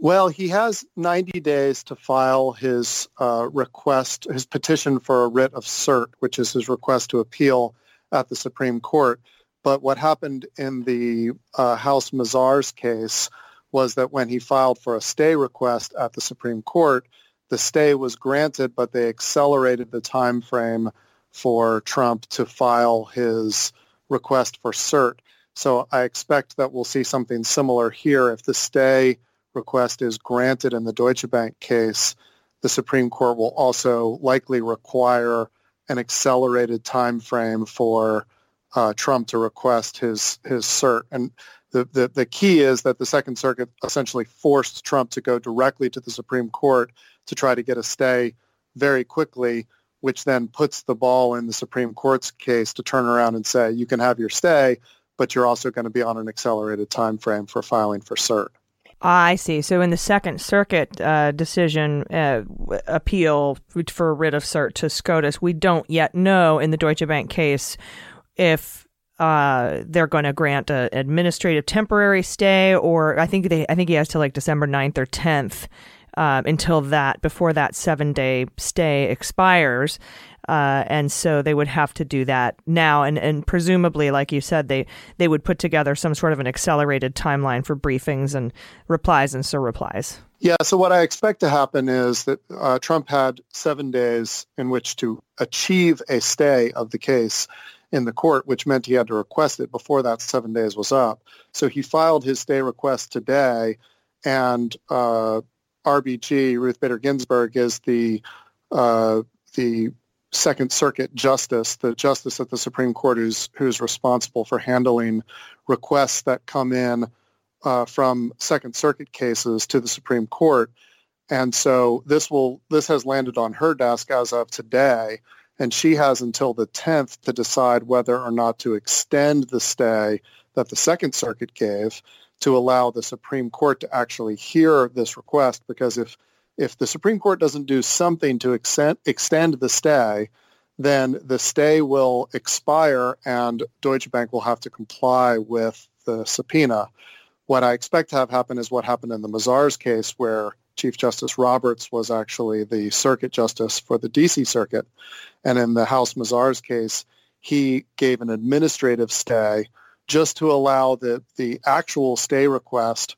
Well, he has 90 days to file his uh, request, his petition for a writ of cert, which is his request to appeal at the Supreme Court. But what happened in the uh, House Mazars case was that when he filed for a stay request at the Supreme Court, the stay was granted, but they accelerated the time frame for Trump to file his request for cert. So I expect that we'll see something similar here. If the stay request is granted in the Deutsche Bank case, the Supreme Court will also likely require an accelerated time frame for uh, Trump to request his his cert. And the, the, the key is that the Second Circuit essentially forced Trump to go directly to the Supreme Court to try to get a stay very quickly, which then puts the ball in the Supreme Court's case to turn around and say, you can have your stay, but you're also going to be on an accelerated time frame for filing for cert. I see. So in the Second Circuit uh, decision uh, appeal for a writ of cert to SCOTUS, we don't yet know in the Deutsche Bank case if uh, they're going to grant an administrative temporary stay, or I think they, I think he has to like December 9th or 10th uh, until that, before that seven day stay expires. Uh, and so they would have to do that now, and, and presumably, like you said, they they would put together some sort of an accelerated timeline for briefings and replies and so replies. Yeah. So what I expect to happen is that uh, Trump had seven days in which to achieve a stay of the case in the court, which meant he had to request it before that seven days was up. So he filed his stay request today, and uh, RBG Ruth Bader Ginsburg is the uh, the Second Circuit justice, the justice at the Supreme Court who's who's responsible for handling requests that come in uh, from Second Circuit cases to the Supreme Court. And so this will this has landed on her desk as of today, and she has until the 10th to decide whether or not to extend the stay that the Second Circuit gave to allow the Supreme Court to actually hear this request. Because if if the Supreme Court doesn't do something to extend, extend the stay, then the stay will expire and Deutsche Bank will have to comply with the subpoena. What I expect to have happen is what happened in the Mazars case where Chief Justice Roberts was actually the circuit justice for the DC circuit. And in the House Mazars case, he gave an administrative stay just to allow the, the actual stay request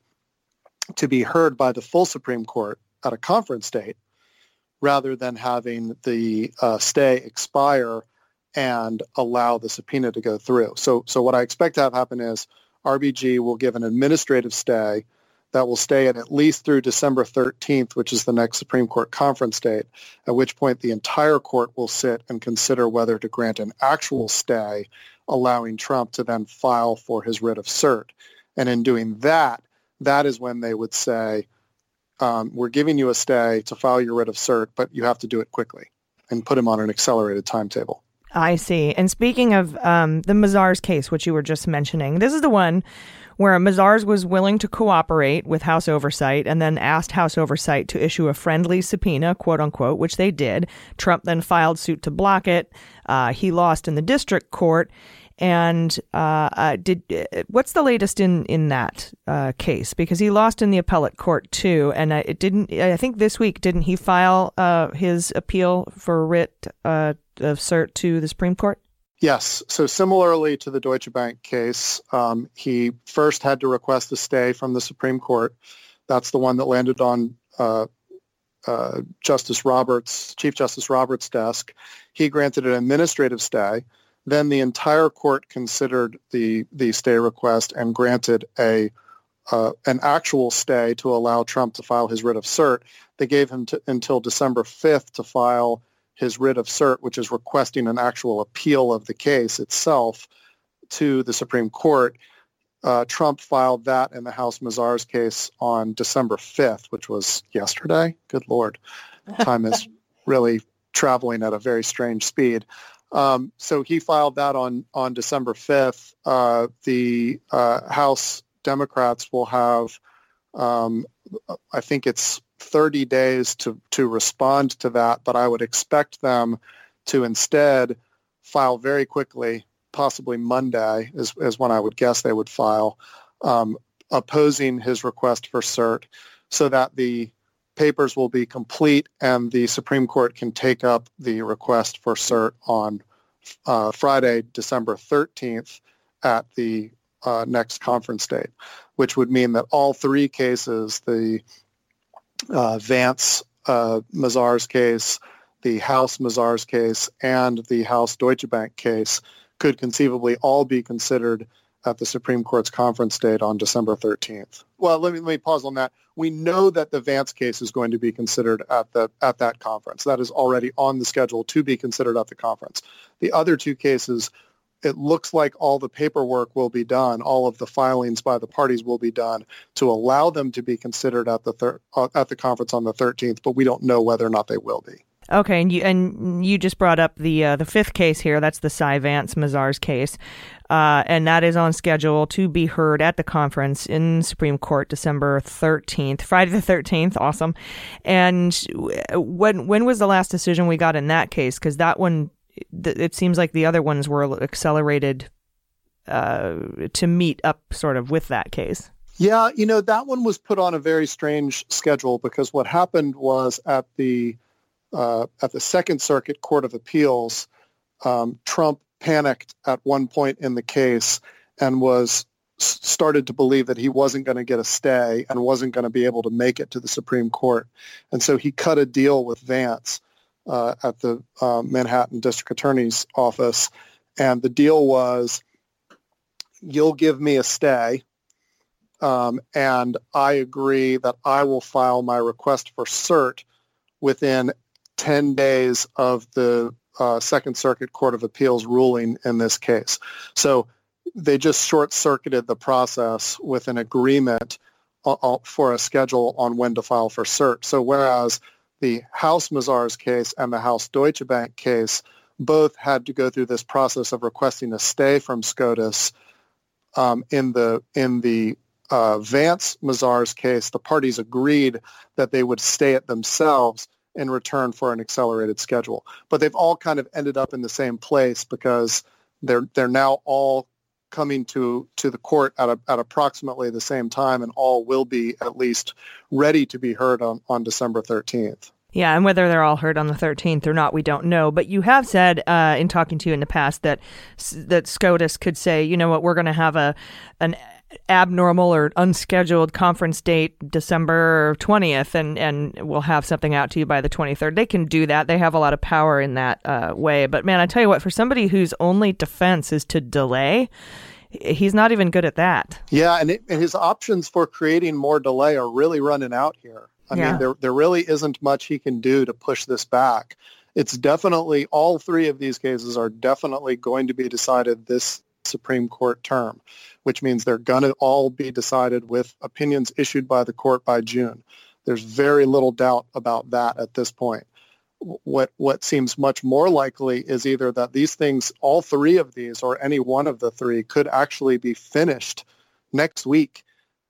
to be heard by the full Supreme Court at a conference date rather than having the uh, stay expire and allow the subpoena to go through. So, so what I expect to have happen is RBG will give an administrative stay that will stay at at least through December 13th, which is the next Supreme Court conference date, at which point the entire court will sit and consider whether to grant an actual stay, allowing Trump to then file for his writ of cert. And in doing that, that is when they would say, um, we're giving you a stay to file your writ of cert, but you have to do it quickly and put him on an accelerated timetable. I see. And speaking of um, the Mazars case, which you were just mentioning, this is the one where Mazars was willing to cooperate with House Oversight and then asked House Oversight to issue a friendly subpoena, quote unquote, which they did. Trump then filed suit to block it. Uh, he lost in the district court. And uh, uh, did uh, what's the latest in in that uh, case? Because he lost in the appellate court too, and it didn't. I think this week didn't he file his appeal for writ of cert to the Supreme Court? Yes. So similarly to the Deutsche Bank case, um, he first had to request a stay from the Supreme Court. That's the one that landed on uh, uh, Justice Roberts, Chief Justice Roberts' desk. He granted an administrative stay. Then the entire court considered the the stay request and granted a uh, an actual stay to allow Trump to file his writ of cert. They gave him to, until December 5th to file his writ of cert, which is requesting an actual appeal of the case itself to the Supreme Court. uh, Trump filed that in the House Mazars case on December 5th, which was yesterday. Good Lord. Time is really traveling at a very strange speed. Um, so he filed that on, on December 5th. Uh, the uh, House Democrats will have, um, I think it's 30 days to, to respond to that, but I would expect them to instead file very quickly, possibly Monday is, is when I would guess they would file, um, opposing his request for cert so that the papers will be complete and the Supreme Court can take up the request for cert on uh, Friday, December 13th at the uh, next conference date, which would mean that all three cases, the uh, Vance uh, Mazars case, the House Mazars case, and the House Deutsche Bank case could conceivably all be considered at the Supreme Court's conference date on December 13th. Well, let me, let me pause on that. We know that the Vance case is going to be considered at the at that conference. That is already on the schedule to be considered at the conference. The other two cases, it looks like all the paperwork will be done, all of the filings by the parties will be done to allow them to be considered at the thir- at the conference on the 13th, but we don't know whether or not they will be. Okay, and you and you just brought up the uh, the fifth case here. That's the Cy Vance Mazars case, uh, and that is on schedule to be heard at the conference in Supreme Court December thirteenth, Friday the thirteenth. Awesome. And when when was the last decision we got in that case? Because that one, it seems like the other ones were accelerated uh, to meet up sort of with that case. Yeah, you know that one was put on a very strange schedule because what happened was at the uh, at the Second Circuit Court of Appeals, um, Trump panicked at one point in the case and was started to believe that he wasn't going to get a stay and wasn't going to be able to make it to the Supreme Court. And so he cut a deal with Vance uh, at the uh, Manhattan District Attorney's office. And the deal was, you'll give me a stay. Um, and I agree that I will file my request for cert within 10 days of the uh, Second Circuit Court of Appeals ruling in this case. So they just short-circuited the process with an agreement uh, uh, for a schedule on when to file for cert. So whereas the House Mazars case and the House Deutsche Bank case both had to go through this process of requesting a stay from SCOTUS um, in the in the uh, Vance Mazars case, the parties agreed that they would stay it themselves in return for an accelerated schedule. But they've all kind of ended up in the same place because they're they're now all coming to to the court at a, at approximately the same time, and all will be at least ready to be heard on on December thirteenth. Yeah, and whether they're all heard on the 13th or not, we don't know. But you have said uh, in talking to you in the past that that SCOTUS could say, you know what, we're going to have a an abnormal or unscheduled conference date December 20th and and we'll have something out to you by the 23rd. They can do that. They have a lot of power in that uh, way. But man, I tell you what, for somebody whose only defense is to delay, he's not even good at that. Yeah, and, it, and his options for creating more delay are really running out here. I yeah. mean, there there really isn't much he can do to push this back. It's definitely all three of these cases are definitely going to be decided this Supreme Court term which means they're going to all be decided with opinions issued by the court by June. There's very little doubt about that at this point. What what seems much more likely is either that these things, all three of these, or any one of the three, could actually be finished next week,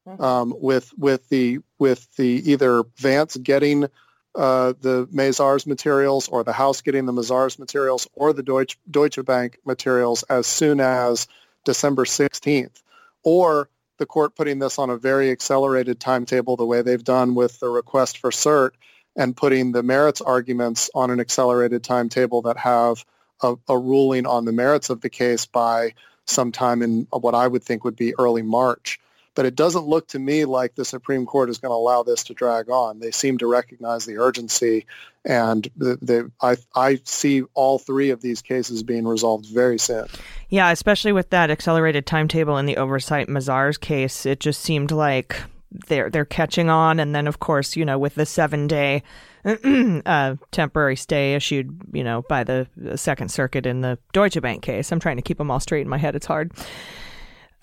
mm-hmm. um, with with the with the either Vance getting uh, the Mazars materials or the House getting the Mazars materials or the Deutsche, Deutsche Bank materials as soon as December 16th, or the court putting this on a very accelerated timetable the way they've done with the request for cert and putting the merits arguments on an accelerated timetable that have a, a ruling on the merits of the case by sometime in what I would think would be early March. But it doesn't look to me like the Supreme Court is going to allow this to drag on. They seem to recognize the urgency, and the, the, I, I see all three of these cases being resolved very soon. Yeah, especially with that accelerated timetable in the oversight Mazars case, it just seemed like they're they're catching on, and then of course, you know, with the seven day uh, temporary stay issued, you know, by the Second Circuit in the Deutsche Bank case. I'm trying to keep them all straight in my head. It's hard.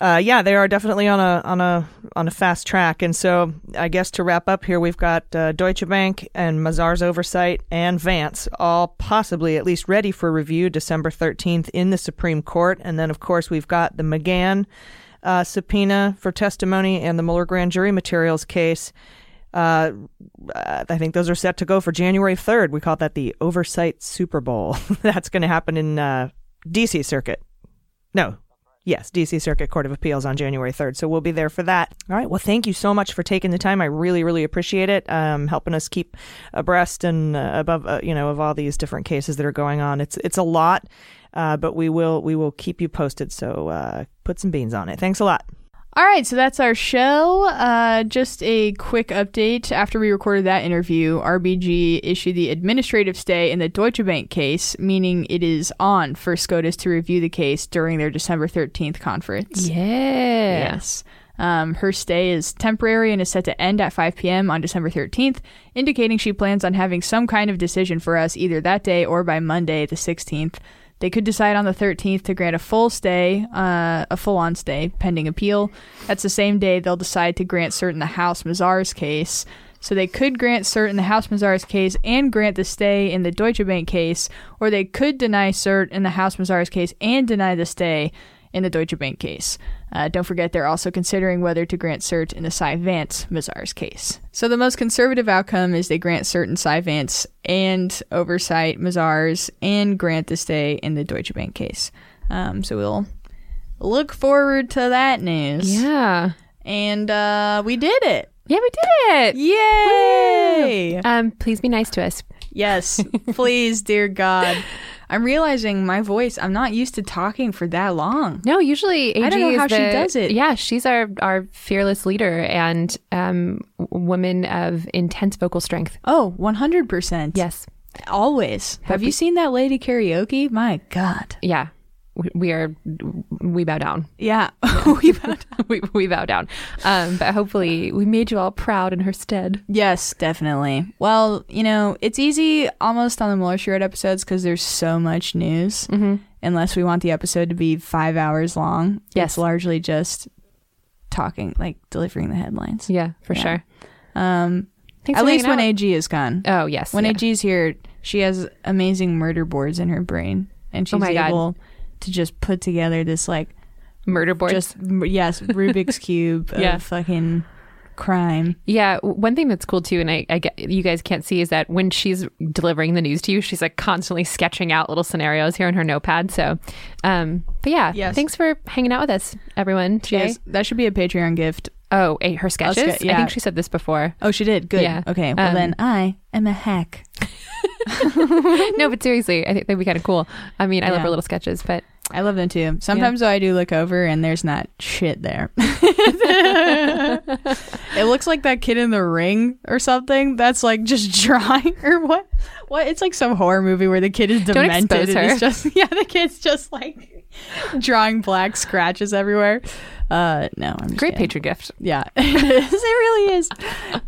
Uh, yeah, they are definitely on a on a on a fast track. And so, I guess to wrap up here, we've got uh, Deutsche Bank and Mazars Oversight and Vance all possibly at least ready for review December thirteenth in the Supreme Court. And then, of course, we've got the McGahn uh, subpoena for testimony and the Mueller grand jury materials case. Uh, I think those are set to go for January 3rd. We call that the Oversight Super Bowl. That's going to happen in uh, DC Circuit. No, yes, DC Circuit Court of Appeals on January 3rd. So we'll be there for that. All right. Well, thank you so much for taking the time. I really, really appreciate it. Um, helping us keep abreast and uh, above, uh, you know, of all these different cases that are going on. It's it's a lot, uh, but we will we will keep you posted. So uh, put some beans on it. Thanks a lot. All right, so that's our show. Uh, just a quick update. After we recorded that interview, RBG issued the administrative stay in the Deutsche Bank case, meaning it is on for SCOTUS to review the case during their December 13th conference. Yeah. Yes. Um, her stay is temporary and is set to end at 5 p.m. on December 13th, indicating she plans on having some kind of decision for us either that day or by Monday, the 16th. They could decide on the 13th to grant a full stay, uh, a full on stay, pending appeal. That's the same day they'll decide to grant cert in the House Mazars case. So they could grant cert in the House Mazars case and grant the stay in the Deutsche Bank case, or they could deny cert in the House Mazars case and deny the stay in the Deutsche Bank case. Uh, don't forget, they're also considering whether to grant cert in the Cy Vance Mazars case. So the most conservative outcome is they grant cert in Cy Vance and oversight Mazars and grant the stay in the Deutsche Bank case. Um, so we'll look forward to that news. Yeah. And uh, we did it. Yeah, we did it. Yay! Um, please be nice to us. Yes, please, dear God. I'm realizing my voice. I'm not used to talking for that long. No, usually AG I don't know how she does it. Yeah, she's our our fearless leader and um, woman of intense vocal strength. Oh, 100%. Yes, Always. Have you seen that lady karaoke? My God. yeah. We- are we bow down. Yeah. we bow down. we, we bow down. Um, but hopefully, we made you all proud in her stead. Yes, definitely. Well, you know, it's easy almost on the Mueller She episodes because there's so much news. Mm-hmm. Unless we want the episode to be five hours long. Yes. It's largely just talking, like delivering the headlines. Yeah, for Yeah. sure. Um, Thanks at least when out. AG is gone. Oh yes, When yeah. AG is here, she has amazing murder boards in her brain, and she's Oh my God. To just put together this like murder board. just yes Rubik's cube of Yeah. fucking crime. Yeah, one thing that's cool too, and I, I get you guys can't see, is that when she's delivering the news to you, she's like constantly sketching out little scenarios here on her notepad. So, um, but yeah, Yes. thanings for hanging out with us, everyone. Today. Yes, that should be a Patreon gift. Oh, her sketches. ske- I think she said this before. Oh, she did. Good. Yeah. Okay. Well, Um, then I am a hack. No, but seriously, I think they'd be kind of cool. I mean, I love her little sketches, but I love them too. Sometimes though, I do look over and there's not shit there. it looks like that kid in the ring or something that's like just drawing or what? What? It's like some horror movie where the kid is demented. Don't expose her. Just yeah, the kid's just like drawing black scratches everywhere. Uh, no, I'm just great kidding. Patreon gift. Yeah, it is. It really is.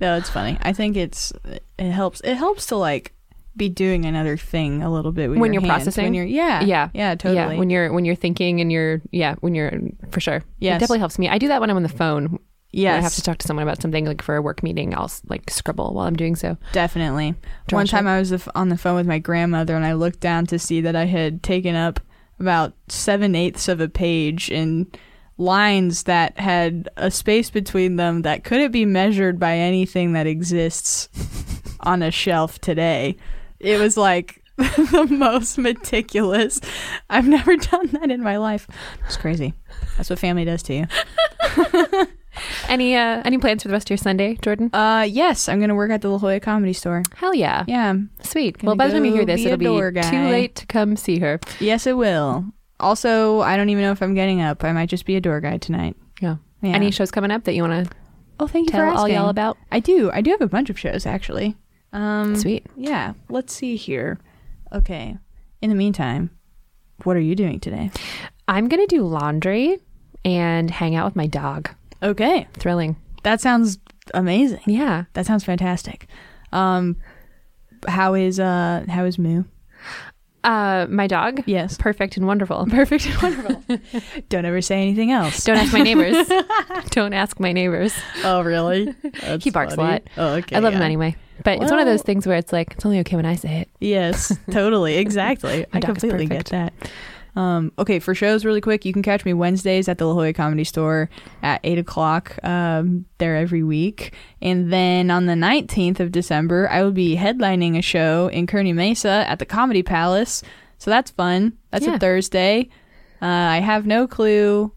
No, it's funny. I think it's it helps. It helps to like be doing another thing a little bit when your you're hands, processing, When you're yeah, yeah, yeah, totally. Yeah, when you're when you're thinking and you're yeah, when you're for sure. Yes. it definitely helps me. I do that when I'm on the phone. When I have to talk to someone about something like for a work meeting. I'll like scribble while I'm doing so. Definitely. Draw One time I was on the phone with my grandmother and I looked down to see that I had taken up about seven eighths of a page in lines that had a space between them that couldn't be measured by anything that exists on a shelf today. It was like the most meticulous. I've never done that in my life. It's crazy. That's what family does to you. Any uh any plans for the rest of your Sunday, Jordan? Uh, yes, I'm gonna work at the La Jolla Comedy Store. Hell yeah. Yeah, Sweet. Gonna well, by the time you hear this, be it'll be door too late to come see her. Yes, it will. Also, I don't even know if I'm getting up. I might just be a door guy tonight. Yeah. Yeah. Any shows coming up that you want to Oh, thank you tell for all y'all about? I do. I do have a bunch of shows actually. Um, Sweet. Yeah. Let's see here. Okay. In the meantime, what are you doing today? I'm gonna do laundry and hang out with my dog. Okay. Thrilling. That sounds amazing. Yeah. That sounds fantastic. Um, how is uh how is Moo? Uh, my dog. Yes. Perfect and wonderful. Perfect and wonderful. Don't ever say anything else. Don't ask my neighbors. Don't ask my neighbors. Oh, really? he barks funny. a lot. Oh, okay, I love him anyway. But it's one of those things where it's like, it's only okay when I say it. Yes, totally. Exactly. I completely get that. Um, okay, for shows, really quick, you can catch me Wednesdays at the La Jolla Comedy Store at 8 o'clock. Um, there every week. And then on the 19th of December, I will be headlining a show in Kearny Mesa at the Comedy Palace. So that's fun. That's Yeah. a Thursday. Uh, I have no clue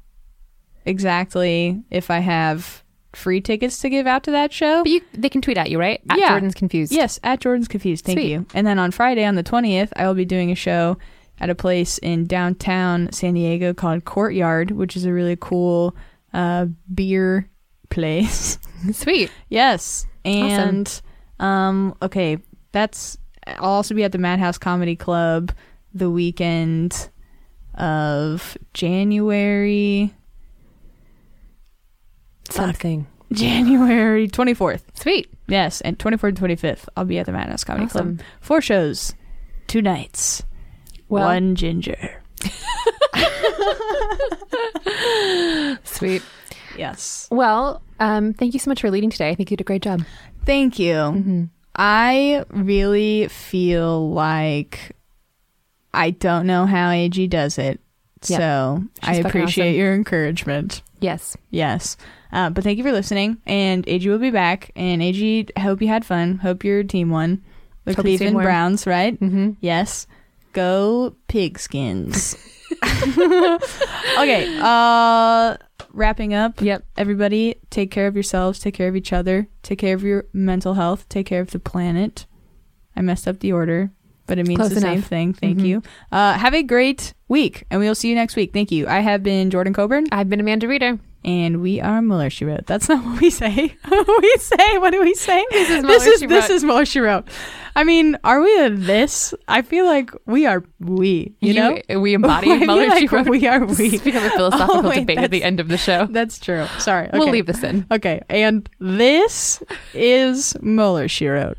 exactly if I have free tickets to give out to that show. But you, they can tweet at you, right? At Yeah. Jordan's confused. Yes, at Jordan's Confused. Thank Sweet. you. And then on Friday, on the 20th, I will be doing a show at a place in downtown San Diego called Courtyard, which is a really cool uh, beer place. Sweet. yes. And, um, okay, that's. I'll also be at the Madhouse Comedy Club the weekend of January. Something. January 24th. Sweet. Yes, and 24th and 25th, I'll be at the Madhouse Comedy Awesome. Club. Four shows, two nights, Well- one ginger. Sweet. Yes. Well, um, thank you so much for leading today. I think you did a great job. Thank you. I really feel like I don't know how AG does it. Yeah. So She's I appreciate awesome. your encouragement. Yes. Yes. Uh, but thank you for listening. And AG will be back. And AG, I hope you had fun. Hope your team won. The Hope Cleveland. Browns, right? Mm-hmm. Yes. Go pigskins. okay. Uh wrapping up. Yep. Everybody take care of yourselves, take care of each other, take care of your mental health, take care of the planet. I messed up the order, but it means Close the same thing. Thank Mhm. you. Uh have a great week and we will see you next week. Thank you. I have been Jordan Coburn. I've been Amanda Reeder. And we are Mueller She Wrote. That's not what we say. we say, what do we say? This is this is She this Wrote. is Mueller She Wrote. I mean, are we a this? I feel like we are we. You, know, we embody I Mueller, like She Wrote. We are This we. has become a philosophical Oh, wait, debate at the end of the show. That's true. Sorry. We'll leave this in. Okay, and this is Mueller She Wrote.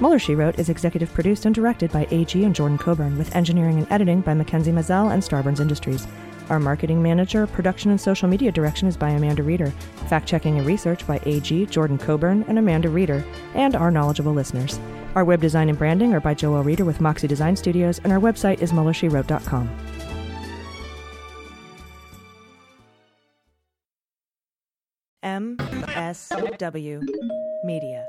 Mueller She Wrote is executive produced and directed by AG and Jordan Coburn, with engineering and editing by Mackenzie Mazzell and Starburns Industries. Our marketing manager, production, and social media direction is by Amanda Reeder. Fact checking and research by AG, Jordan Coburn, and Amanda Reeder, and our knowledgeable listeners. Our web design and branding are by Joel Reeder with Moxie Design Studios, and our website is MuellerSheWrote.com. MSW Media.